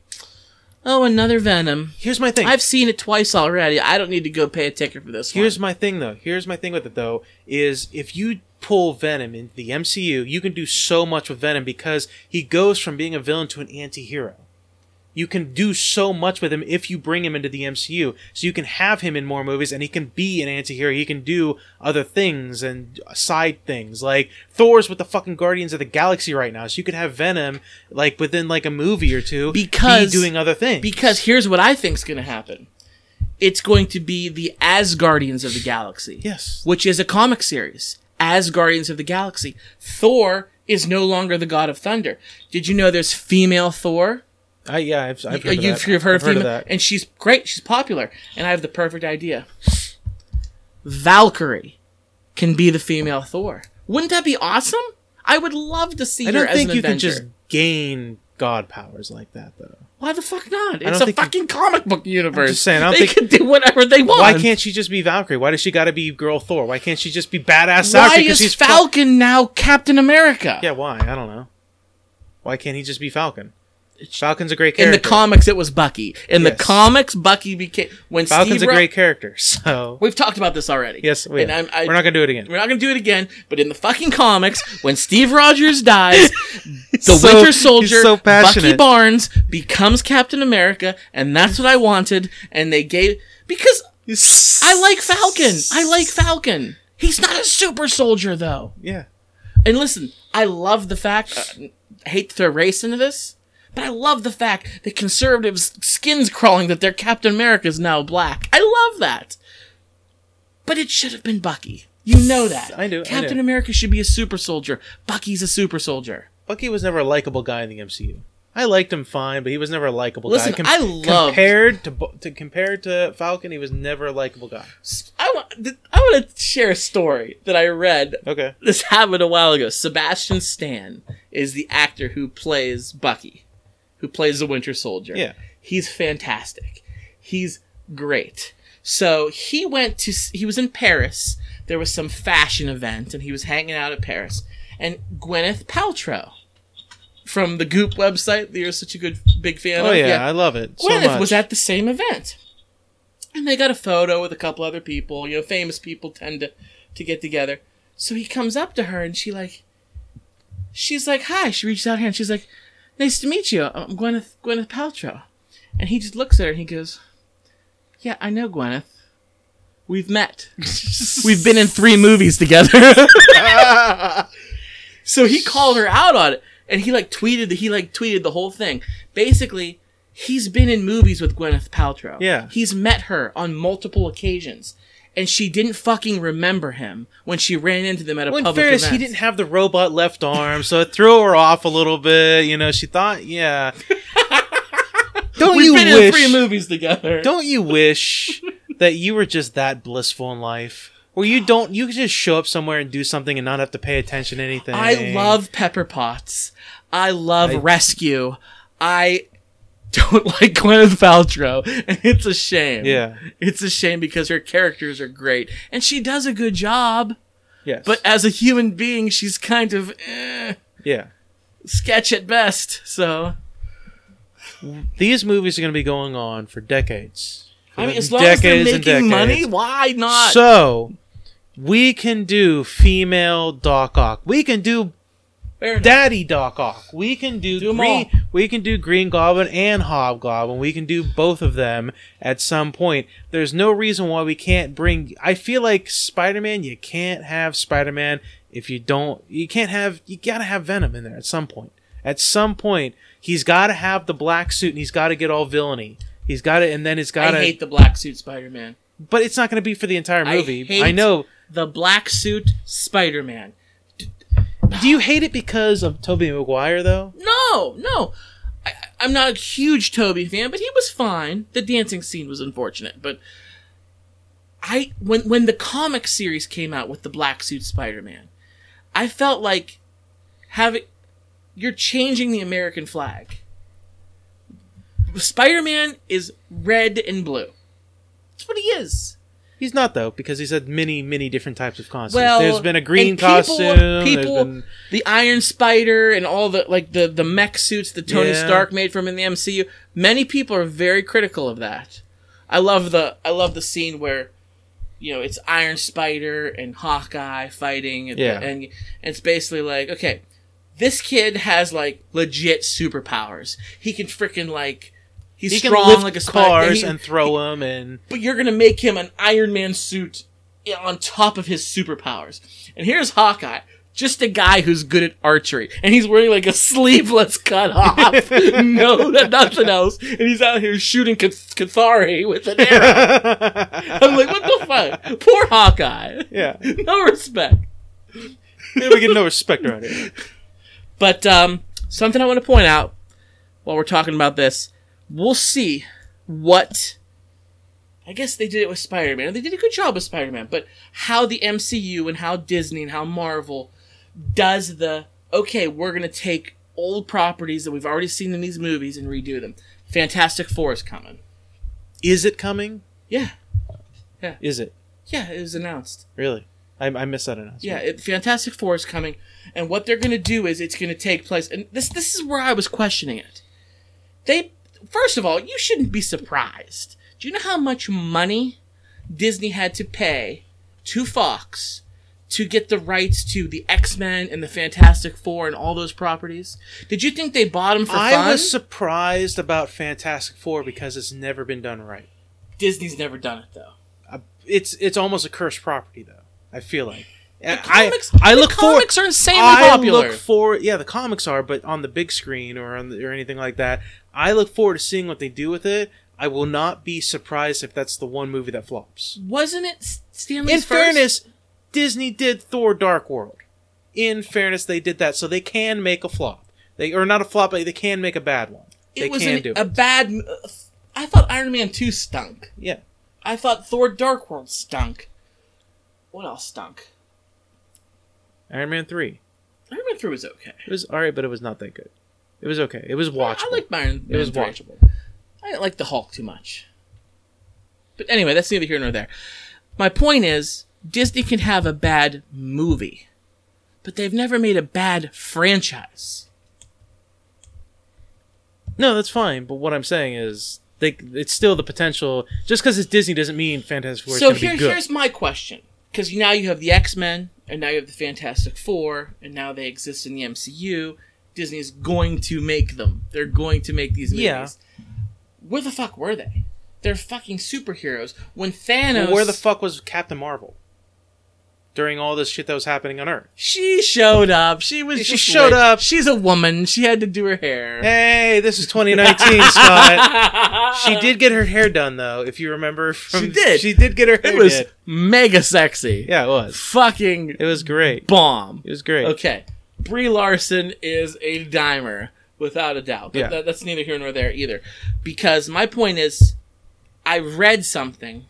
oh, another Venom. here's my thing. I've seen it twice already. I don't need to go pay a ticket for this Here's one. my thing though. Here's my thing with it though is if you pull Venom into the MCU, you can do so much with Venom because he goes from being a villain to an anti-hero. You can do so much with him if you bring him into the MCU. So you can have him in more movies and he can be an anti-hero. He can do other things and side things. Like Thor's with the fucking Guardians of the Galaxy right now. So you could have Venom like within like a movie or two Because- be doing other things. Because here's what I think's gonna happen. It's going to be the Asgardians of the Galaxy. yes. which is a comic series Asgardians of the Galaxy. Thor is no longer the god of thunder. Did you know there's female Thor? I, yeah, I've, I've heard of you've, that. you've heard I've of that. and she's great. She's popular, and I have the perfect idea. Valkyrie can be the female Thor. Wouldn't that be awesome? I would love to see I her don't as think an you can just gain god powers like that though. Why the fuck not? It's a think you- fucking comic book universe. just saying, I don't they think- can do whatever they want. Why can't she just be Valkyrie? Why does she got to be girl Thor? Why can't she just be badass Why Valkyrie? is she's fu- Falcon now Captain America? yeah, why? I don't know. Why can't he just be Falcon? Falcon's a great character. In the comics, it was Bucky. In the comics, Bucky became when Falcon's Steve a Ro- great character. So We've talked about this already. yes, we and I, we're not gonna do it again. we're not gonna do it again. But in the fucking comics, when Steve Rogers dies, the so- Winter Soldier, so Bucky. Barnes, becomes Captain America, and that's what I wanted. And they gave because I like Falcon. I like Falcon. He's not a super soldier though. Yeah, And listen, I love the fact. Uh, I hate to throw race into this, but I love the fact that conservatives' skins crawling that their Captain America is now black. I love that. But it should have been Bucky. You know that. I do, I Captain do. America should be a super soldier. Bucky's a super soldier. Bucky was never a likable guy in the MCU. I liked him fine, but he was never a likable Listen, guy. I loved- compared to to compared to Falcon, he was never a likable guy. I want. I want to share a story that I read. Okay, This happened a while ago. Sebastian Stan is the actor who plays Bucky, who plays the Winter Soldier. Yeah. he's fantastic. He's great. So he went to. He was in Paris. There was some fashion event, and he was hanging out at Paris. And Gwyneth Paltrow from the Goop website that you're such a good big fan oh of. yeah, I love it. so Gwyneth much. was at the same event. And they got a photo with a couple other people. You know, famous people tend to, to get together. So he comes up to her and she like she's like, Hi. She reaches out here and she's like, Nice to meet you. I'm Gwyneth Gwyneth Paltrow. And he just looks at her and he goes, Yeah, I know Gwyneth. We've met. We've been in three movies together. so he called her out on it. And he like tweeted that he like tweeted the whole thing. Basically, he's been in movies with Gwyneth Paltrow. Yeah. He's met her on multiple occasions. And she didn't fucking remember him when she ran into them at a Well, in public fairness, event. he didn't have the robot left arm, so it threw her off a little bit. You know, she thought, yeah. Don't We've you been wish? in three movies together. Don't you wish that you were just that blissful in life, where you don't you could just show up somewhere and do something and not have to pay attention to anything? I love Pepper Potts. I love I- Rescue. I don't like Gwyneth Paltrow, and it's a shame. Yeah. It's a shame because her characters are great, and she does a good job. Yes. But as a human being, she's kind of eh, yeah. sketch at best. So These movies are going to be going on for decades. For I mean, as long as they're making money, why not? So, we can do female Doc Ock. We can do. Daddy Doc Ock. We can do, Do green. We can do Green Goblin and Hobgoblin. We can do both of them at some point. There's no reason why we can't bring. I feel like Spider Man. You can't have Spider Man if you don't. You can't have. You gotta have Venom in there at some point. At some point, he's got to have the black suit and he's got to get all villainy. He's got to, and then it's got to I to. hate the black suit Spider-Man. but it's not going to be for the entire I movie. hate I know. The black suit Spider-Man. Do you hate it because of Tobey Maguire though? No, no. I, I'm not a huge Toby fan, but he was fine. The dancing scene was unfortunate, but I when when the comic series came out with the black suit Spider-Man, I felt like having you're changing the American flag. Spider-Man is red and blue. That's what he is. He's not though, because he's had many, many different types of costumes. Well, there's been a green people- costume. people- been- the Iron Spider and all the like the the mech suits that Tony Yeah. Stark made from in the MCU. Many people are very critical of that. I love the I love the scene where you know it's Iron Spider and Hawkeye fighting and, Yeah. and, and it's basically like okay this kid has like legit superpowers. He can freaking like he's he can strong lift like a cars He- and throw them, and but you're gonna make him an Iron Man suit on top of his superpowers. And here's Hawkeye, just a guy who's good at archery, and he's wearing like a sleeveless cut off, no, nothing else, and he's out here shooting Cath- Cathari with an arrow. I'm like, what the fuck? Poor Hawkeye. yeah, No respect. Yeah, we get no respect around here. But um, something I want to point out while we're talking about this, we'll see what. I guess they did it with Spider Man. They did a good job with Spider Man, but how the MCU and how Disney and how Marvel does the okay, we're gonna take old properties that we've already seen in these movies and redo them. Fantastic Four is coming. Is it coming? Yeah, Yeah. Is it yeah, it was announced. really? I, I missed that announcement. Yeah, it, Fantastic Four is coming, and what they're going to do is it's going to take place. And this this is where I was questioning it. They first of all, you shouldn't be surprised. Do you know how much money Disney had to pay to Fox to get the rights to the X Men and the Fantastic Four and all those properties? Did you think they bought them for I fun? was surprised about Fantastic Four because it's never been done right. Disney's never done it though. Uh, It's it's almost a cursed property though. I feel like. The I comics, I the look for comics are insanely I popular. look for yeah, the comics are, but on the big screen or on the, or anything like that, I look forward to seeing what they do with it. I will not be surprised if that's the one movie that flops. Wasn't it Stan Lee's In first? fairness, Disney did Thor: Dark World. In fairness, they did that, so they can make a flop. They or not a flop, but they can make a bad one. it they was can an- do a it. bad. I thought Iron Man two stunk. Yeah, I thought Thor: Dark World stunk. What else stunk? Iron Man three. Iron Man three was okay. It was alright, but it was not that good. It was okay. It was watchable. I like Iron. Man. It was 3. watchable. I didn't like the Hulk too much. But anyway, that's neither here nor there. My point is, Disney can have a bad movie, but they've never made a bad franchise. No, that's fine. But what I'm saying is, they it's still the potential. Just because it's Disney doesn't mean Fantastic Four is so here, be good. here's my question: because now you have the X Men, and now you have the Fantastic Four, and now they exist in the MCU. Disney is going to make them. They're going to make these movies. Yeah. Where the fuck were they? They're fucking superheroes. When Thanos, Well, where the fuck was Captain Marvel during all this shit that was happening on Earth? she showed up. She was. She just showed lit. up. She's a woman. She had to do her hair. Hey, this is 2019, Scott. She did get her hair done though, if you remember. From, She did. She did get her hair done. It was done. mega sexy. Yeah, it was. Fucking It was great. bomb. It was great. Okay, Brie Larson is a dimer without a doubt. But Yeah. that- that's neither here nor there either. Because my point is, I read something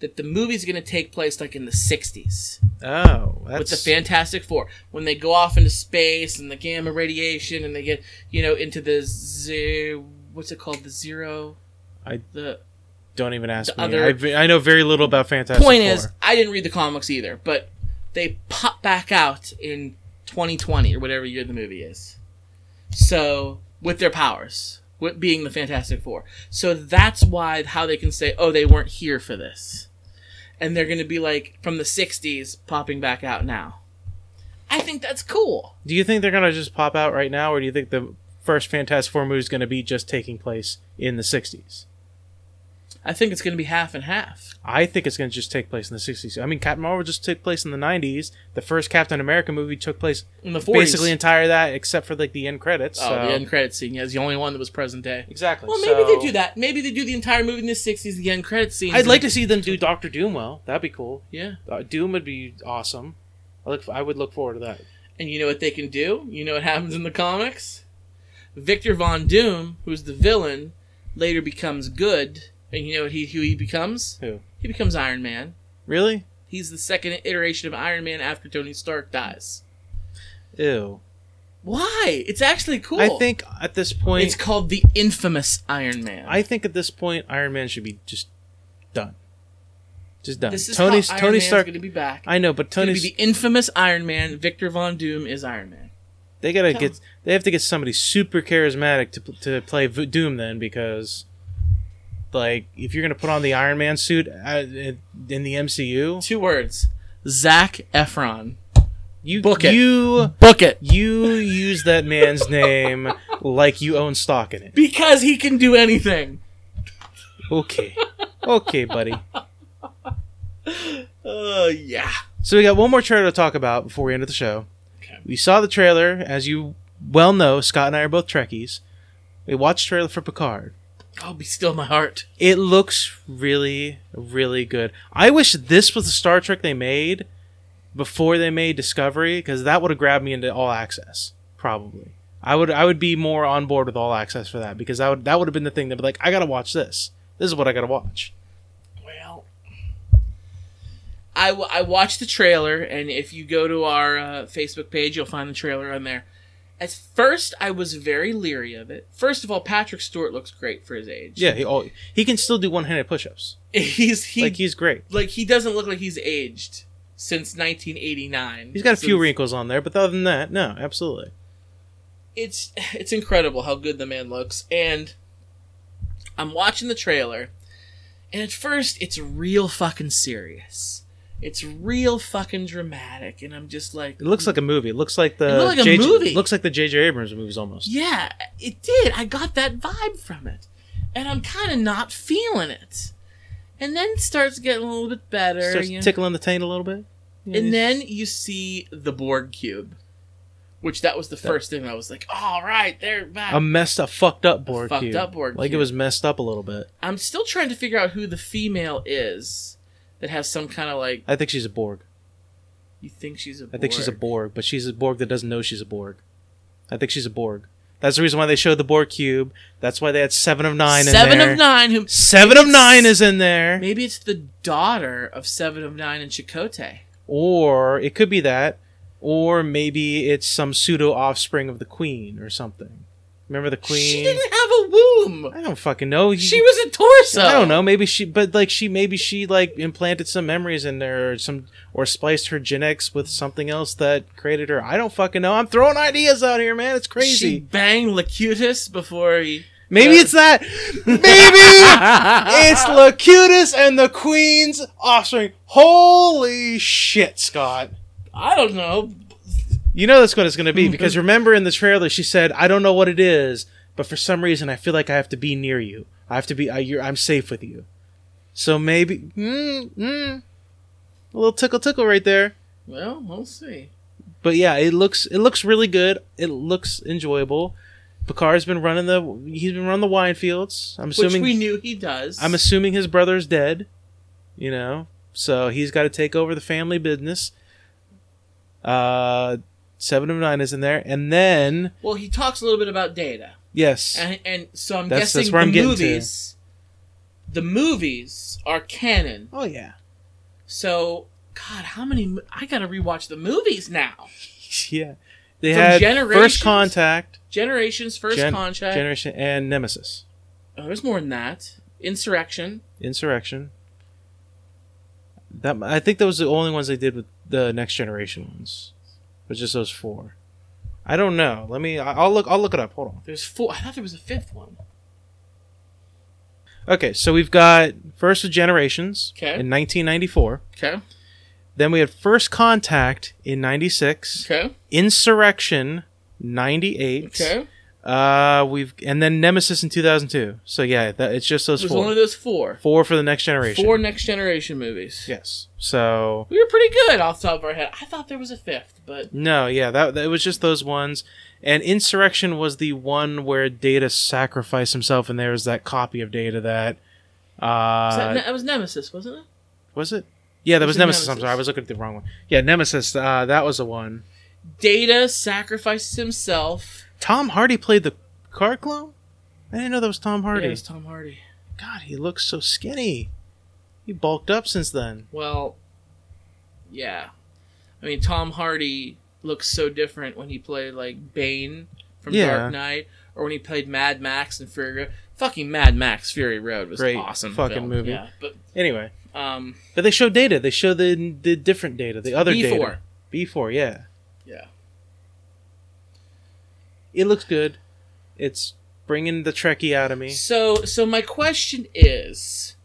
that the movie's going to take place like in the '60s Oh, that's with the Fantastic Four when they go off into space and the gamma radiation and they get you know into the zero. what's it called? The zero. I- the Don't even ask me. other- I, I know very little about Fantastic point Four. is, I didn't read the comics either, but they pop back out in 2020 or whatever year the movie is. So with their powers, with being the Fantastic Four, so that's why how they can say, oh, they weren't here for this, and they're going to be like from the 60s popping back out now. I think that's cool. do you think they're gonna just pop out right now, or do you think the first Fantastic Four movie is gonna be just taking place in the '60s? I think it's going to be half and half. I think it's going to just take place in the 60s. I mean, Captain Marvel just took place in the 90s. The first Captain America movie took place In the 40s. basically entire that, except for like the end credits. Oh, so- the end credits scene. Yeah, it's the only one that was present day. Exactly. Well, maybe so- they do that. Maybe they do the entire movie in the '60s, the end credits scene. I'd like to see them do Doctor Doom well. That'd be cool. Yeah, Uh, Doom would be awesome. I look. I would look forward to that. and you know what they can do? You know what happens in the comics? Victor Von Doom, who's the villain, later becomes good, and you know what he who he becomes? Who? He becomes Iron Man. Really? He's the second iteration of Iron Man after Tony Stark dies. Ew. Why? It's actually cool. I think at this point, it's called the infamous Iron Man. I think at this point, Iron Man should be just done. Just done. this is Tony how Iron Tony Man's Stark. going to be back. I know, but It's going to Tony's. be the infamous Iron Man. Victor Von Doom is Iron Man. they gotta Tell get. They have to get somebody super charismatic to to play Doom then, because, like, if you're gonna put on the Iron Man suit uh, in the MCU, Two words: Zac Efron. you Book it. you Book it you use that man's name like you own stock in it. because he can do anything. Okay, okay, buddy. Uh, yeah. So we got one more trailer to talk about before we end the show. Okay. We saw the trailer, as you well know. Scott and I are both Trekkies. We watched trailer for Picard. Oh, be still my heart. It looks really, really good. I wish this was the Star Trek they made before they made Discovery, because that would have grabbed me into All Access. Probably, I would. I would be more on board with All Access for that because that would that would have been the thing that would be like, I gotta watch this. This is what I gotta watch. Well, I, w- I watched the trailer, and if you go to our uh, Facebook page, you'll find the trailer on there. At first, I was very leery of it. First of all, Patrick Stewart looks great for his age. Yeah, he oh, he can still do one handed push ups. he's he Like he's great. like he doesn't look like he's aged since 1989. He's got a few wrinkles on there, but other than that, no, absolutely. it's it's incredible how good the man looks and i'm watching the trailer and at first it's real fucking serious it's real fucking dramatic and i'm just like It looks like a movie. It looks like the It looked like a J.J. movie. Looks like the J.J. Abrams movies almost. yeah it did i got that vibe from it and i'm kind of not feeling it and then it starts getting a little bit better Starts you know? tickling the taint a little bit. Yeah, and then you see the borg cube which that was the first thing i was like all right they're back a messed up, fucked up Borg fucked cube. up Borg like it cube. was messed up a little bit. I'm still trying to figure out who the female is that has some kind of like. I think she's a Borg. You think she's a? I think she's a Borg. Borg, but she's a Borg that doesn't know she's a Borg. I think she's a Borg. That's the reason why they showed the Borg cube. That's why they had seven of nine Seven in there. of nine. Who Seven of nine is in there. maybe it's the daughter of Seven of Nine and Chakotay. Or it could be that. Or maybe it's some pseudo offspring of the Queen or something. Remember the Queen? She didn't have a womb. I don't fucking know. You- She was a torso. I don't know. Maybe she, but like she, maybe she like implanted some memories in there, or some, or spliced her genetics with something else that created her. I don't fucking know. I'm throwing ideas out here, man. It's crazy. She banged Locutus before he. maybe uh, it's that. Maybe it's Locutus and the Queen's offspring. Holy shit, Scott! I don't know. You know that's what it's going to be because remember in the trailer she said, "I don't know what it is, but for some reason I feel like I have to be near you. I have to be. I, you're, I'm safe with you." So maybe, mm, mm, a little tickle tickle right there. Well, we'll see. But yeah, it looks it looks really good. It looks enjoyable. Picard's been running the he's been running the wine fields. I'm Which assuming we knew he does. I'm assuming his brother's dead. You know, so he's got to take over the family business. Uh, seven of nine is in there, and then well, he talks a little bit about Data. yes, And, and so I'm That's- guessing that's the I'm movies, the movies are canon. oh yeah, So, God, how many? I gotta rewatch the movies now. yeah. They From had Generations? First Contact, Generations, First Gen- Contact. Generation, and Nemesis. oh, there's more than that. Insurrection. Insurrection. That I think those were the only ones they did with the next generation ones. But just those four. I don't know. Let me. I'll look. I'll look it up. Hold on. There's four. I thought there was a fifth one. Okay, so we've got First of Generations Okay. in 1994. Okay. Then we had First Contact in 96. Okay. Insurrection 98. Okay. Uh, we've and then Nemesis in 2002. So yeah, that it's just those There's four. only those four. four for the next generation. Four next generation movies. Yes. So We were pretty good off the top of our head. I thought there was a fifth, but no, yeah, that, that it was just those ones. And Insurrection was the one where Data sacrificed himself, and there was that copy of Data that. Uh, was that, that was Nemesis, wasn't it? was it? Yeah, that was was Nemesis. I'm sorry, I was looking at the wrong one. Yeah, Nemesis. Uh, that was the one. Data sacrifices himself. Tom Hardy played the car clone. I didn't know that was Tom Yeah, Hardy. it was Tom Hardy. God, he looks so skinny. He bulked up since then. Well, yeah. I mean, Tom Hardy looks so different when he played like Bane from Yeah. Dark Knight, or when he played Mad Max and Fury Road. Fucking Mad Max Fury Road was Great awesome. fucking film. movie. Yeah, but Anyway, um, but they showed data. They showed the the different data, the other B4. data. B four, yeah. yeah. It looks good. It's bringing the Trekkie out of me. So, so my question is,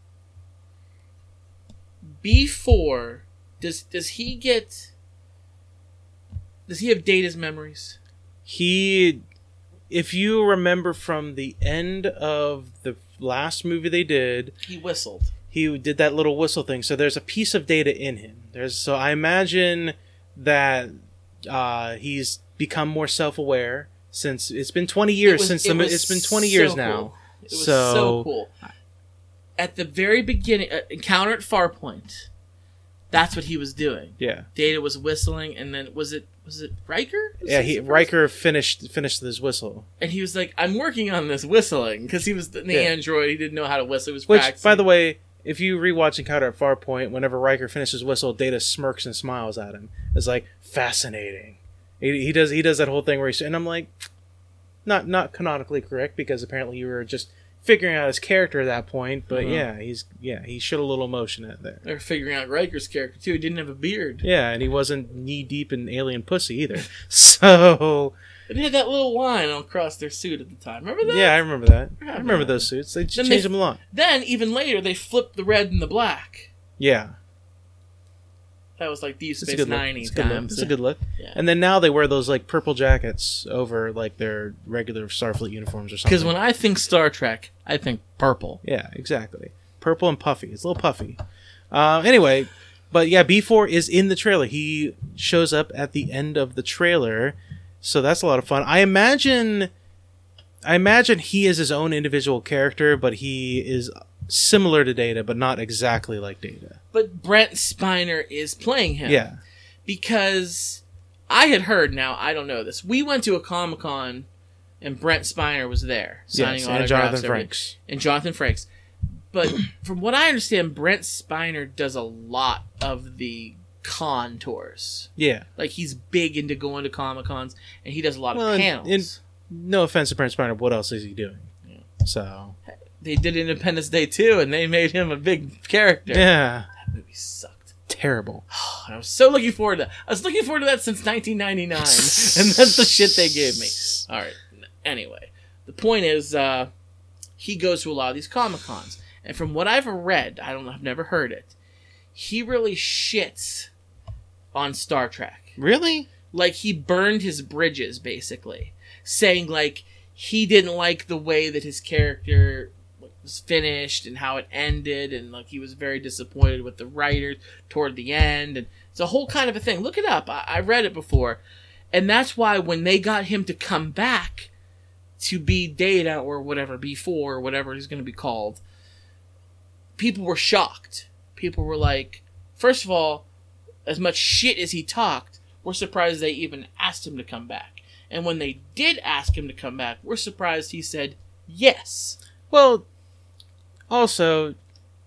before does does he get? Does he have Data's memories? He, if you remember from the end of the last movie they did, He whistled. he did that little whistle thing. So there's a piece of data in him. There's so I imagine that uh, he's become more self-aware since it's been 20 It years was- since it the it's been 20 years so now. cool. It was So- so, cool. At the very beginning, uh, encounter at Farpoint, that's what he was doing. Yeah, Data was whistling, and then was it was it Riker? Was yeah. He Riker finished finished his whistle. and he was like, "I'm working on this whistling" because he was the, the Yeah. android. He didn't know how to whistle. He was Which, practicing. by the way, if you rewatch Encounter at Farpoint, whenever Riker finishes his whistle, Data smirks and smiles at him. It's like fascinating. He, he does he does that whole thing where he's and I'm like, not not canonically correct because apparently you were just figuring out his character at that point. But Mhm. yeah, he's yeah he showed a little emotion at there. They're figuring out Riker's character too. He didn't have a beard. Yeah, and he wasn't knee deep in alien pussy either. so And they had that little line across their suit at the time. Remember that? yeah, I remember that. I remember those suits. They just Then changed they- them a lot. Then even later, they flipped the red and the black. Yeah, That was like Deep Space good look. Nine It's times. It's a good look. Yeah. And then now they wear those like purple jackets over like their regular Starfleet uniforms or something. Because when I think Star Trek, I think purple. yeah, exactly, purple and puffy. It's a little puffy. Uh, anyway, but yeah, B four is in the trailer. He shows up at the end of the trailer, so that's a lot of fun. I imagine, I imagine he is his own individual character, but he is similar to Data, but not exactly like Data. But Brent Spiner is playing him. Yeah, Because I had heard, now I don't know this. We went to a Comic Con and Brent Spiner was there signing yes, autographs. and Jonathan. Frakes. And Jonathan Frakes. But from what I understand, Brent Spiner does a lot of the con tours. Yeah. Like he's big into going to Comic Cons and he does a lot Well, of and- panels. and- No offense to Brent Spiner, what else is he doing? Yeah. So they did Independence Day too, and they made him a big character. yeah, sucked. terrible. I was so looking forward to. That. I was looking forward to that since 1999, and that's the shit they gave me. All right. Anyway, the point is, uh, he goes to a lot of these comic cons, and from what I've read, I don't know, I've never heard it. He really shits on Star Trek. Really? Like he burned his bridges, basically, saying like he didn't like the way that his character was finished and how it ended, and like he was very disappointed with the writers toward the end, and it's a whole kind of a thing. Look it up. I, I read it before, and that's why when they got him to come back to be Data or whatever, B four or whatever he's going to be called, people were shocked. People were like, first of all, as much shit as he talked, we're surprised they even asked him to come back. And when they did ask him to come back, we're surprised he said yes. Well, also,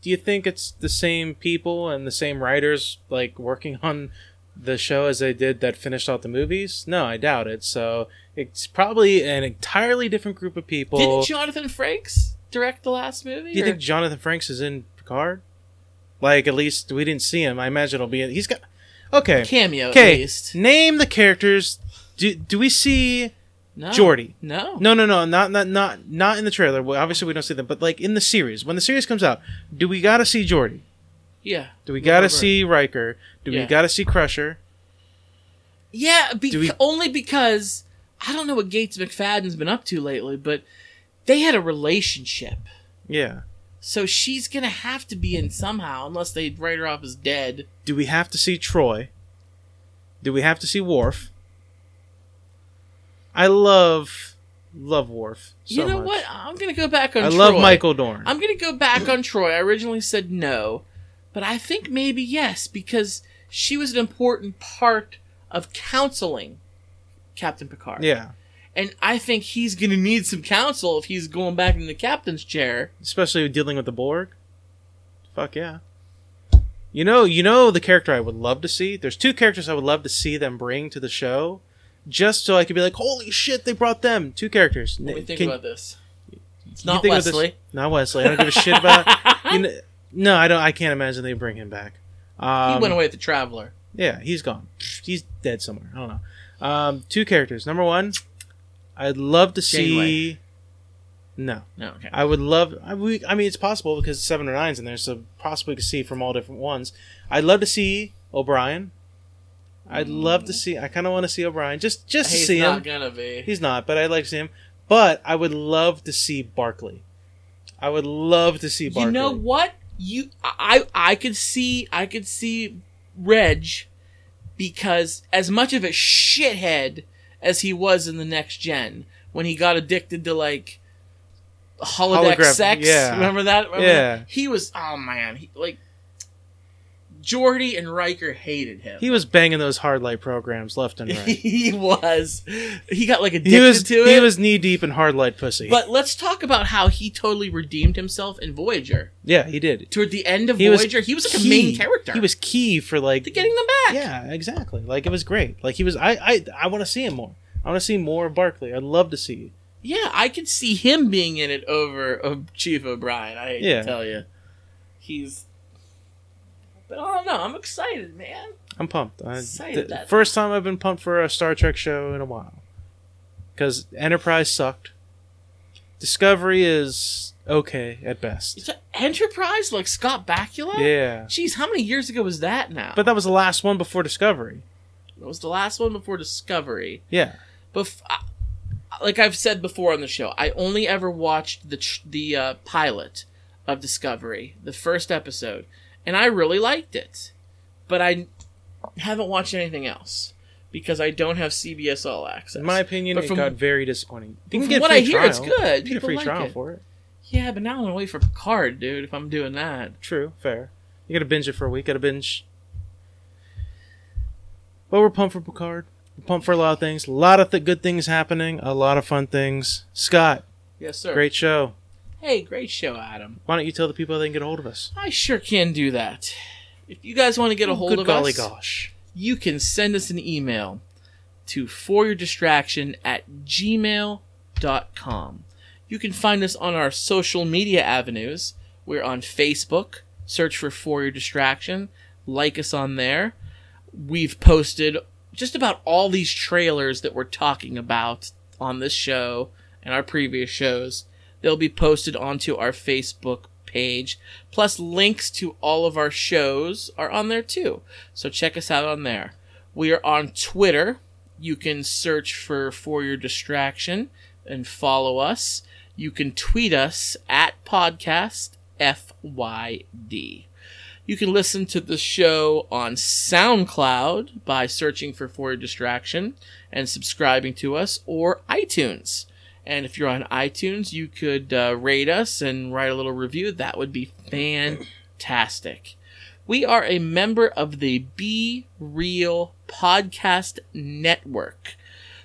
do you think it's the same people and the same writers like working on the show as they did that finished out the movies? No, I doubt it. So it's probably an entirely different group of people. Didn't Jonathan Frakes direct the last movie? Do you or- think Jonathan Frakes is in Picard? Like at least we didn't see him. I imagine it'll be. In, he's got. Okay. cameo Okay. Name the characters. Do do we see No. Geordi? No. No, no, no, not not not not in the trailer. Well, obviously we don't see them, but like in the series, when the series comes out, do we gotta see Geordi? Yeah. Do we gotta Remember. see Riker? Do Yeah. we gotta see Crusher? Yeah, Do we- only because I don't know what Gates McFadden's been up to lately, but they had a relationship. Yeah. So she's gonna have to be in somehow, unless they write her off as dead. Do we have to see Troi? Do we have to see Worf? I love love Worf. So you know much. what? I'm gonna go back on. I love Michael Dorn. I'm gonna go back on Troi. I originally said no, but I think maybe yes because she was an important part of counseling Captain Picard. yeah, and I think he's gonna need some counsel if he's going back in the captain's chair. especially dealing with the Borg. Fuck yeah. You know, you know the character I would love to see. There's two characters I would love to see them bring to the show, just so I could be like, "Holy shit, they brought them!" Two characters. What do you think Can- about this? It's not think about this- Wesley. Not Wesley. I don't give a shit about. You know, no, I don't. I can't imagine they bring him back. Um, he went away with the Traveler. Yeah, he's gone. He's dead somewhere. I don't know. Um, two characters. Number one, I'd love to see. Janeway. No, No, okay. I would love. I, we, I mean, it's possible because seven or nines in there, so possibly to see from all different ones. I'd love to see O'Brien. I'd love to mm. see. I kind of want to see O'Brien just just to see him. He's see not him. gonna be. He's not, but I'd like to see him. But I would love to see Barkley. I would love to see Barkley. You know what? You I I could see I could see Reg because as much of a shithead as he was in the next gen when he got addicted to like holodeck sex. yeah. Remember that? Remember Yeah. that? He was oh man, he like Geordi and Riker hated him. He was banging those hard light programs left and right. he was. He got like addicted he was to he was knee deep in hard light pussy. but let's talk about how he totally redeemed himself in Voyager. yeah, he did. Toward the end of He Voyager, he was like a main character. He was key for like getting them back. Yeah, exactly. Like it was great. Like he was. I I I want to see him more. I want to see more of Barkley. I'd love to see. Yeah, I could see him being in it over Chief O'Brien. I Yeah. tell you, he's. But I don't know. I'm excited, man. I'm pumped. I, Excited that- first time I've been pumped for a Star Trek show in a while. Because Enterprise sucked. Discovery is okay at best. Enterprise like Scott Bakula. Yeah, Jeez, how many years ago was that now? but that was the last one before Discovery. it was the last one before Discovery. Yeah, I- like I've said before on the show, I only ever watched the tr- the uh, pilot of Discovery, the first episode, and I really liked it, but I haven't watched anything else because I don't have CBS All Access. in my opinion, But it from- got very disappointing. From get what I hear, trial. it's good. You get a free like trial it. for it. yeah, but now I'm gonna wait for Picard, dude. If I'm doing that, True, fair. You gotta binge it for a week. Gotta binge. But we're pumped for Picard. We're pumped for a lot of things. A lot of th- good things happening. A lot of fun things. Scott, yes, sir. great show. Hey, great show, Adam. Why don't you tell the people how they can get a hold of us? I sure can do that. If you guys want to get a hold Good of golly us, gosh. you can send us an email to for your distraction at gmail.com. You can find us on our social media avenues. We're on Facebook. Search for For Your Distraction. Like us on there. We've posted just about all these trailers that we're talking about on this show and our previous shows. They'll be posted onto our Facebook page. Plus, links to all of our shows are on there too. So check us out on there. We are on Twitter. You can search for For Your Distraction and follow us. You can tweet us at podcast FYD. You can listen to the show on SoundCloud by searching for For Your Distraction and subscribing to us, or iTunes. And if you're on iTunes, you could uh, rate us and write a little review. That would be fantastic. We are a member of the Be Real Podcast Network.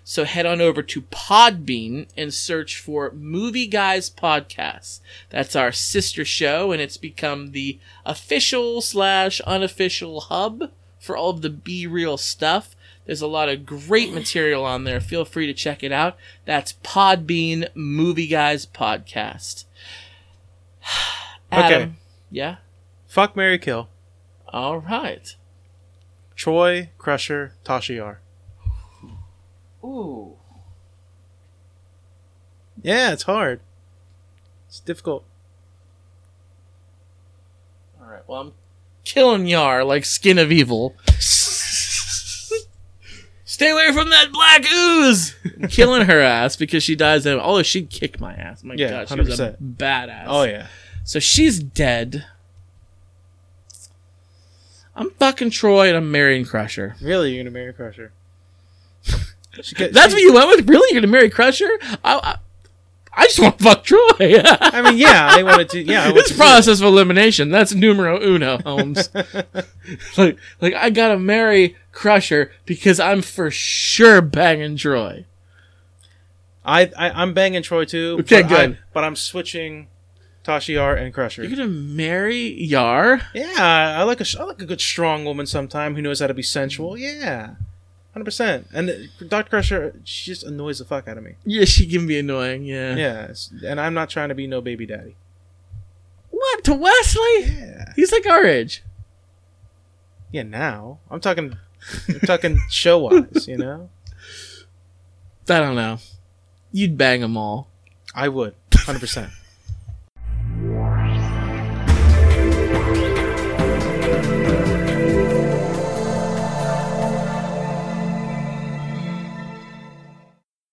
So head on over to Podbean and search for Movie Guys Podcast. That's our sister show, and it's become the official slash unofficial hub for all of the Be Real stuff. There's a lot of great material on there. Feel free to check it out. That's Podbean Movie Guys Podcast. Adam, Okay. Yeah? Fuck Mary Kill. All right. Troi, Crusher, Tasha Yar. Ooh. Yeah, it's hard. It's difficult. All right. Well, I'm killing Yar like skin of evil. Stay away from that black ooze. Killing her ass because she dies. And although she kicked my ass. My Yeah, God, she was a badass. Oh yeah. So she's dead. I'm fucking Troi and I'm marrying Crusher. Really, you're gonna marry Crusher? She get- That's she- what you went with? Really? You're gonna marry Crusher? I, I, I just want to fuck Troi. I mean, yeah, I wanted to. Yeah, it's process of elimination. That's numero uno, Holmes. like, like I gotta marry Crusher because I'm for sure banging Troi. I, I I'm banging Troi too. Okay, but good. I, but I'm switching Tasha Yar and Crusher. You're gonna marry Yar? Yeah, I like a I like a good strong woman sometime who knows how to be sensual. Yeah, hundred percent. And Dr. Crusher, she just annoys the fuck out of me. Yeah, she can be annoying. Yeah. Yeah, and I'm not trying to be no baby daddy. What to Wesley? Yeah, He's like our age. yeah. Now I'm talking, I'm talking show wise. You know, I don't know. You'd bang them all. I would hundred percent.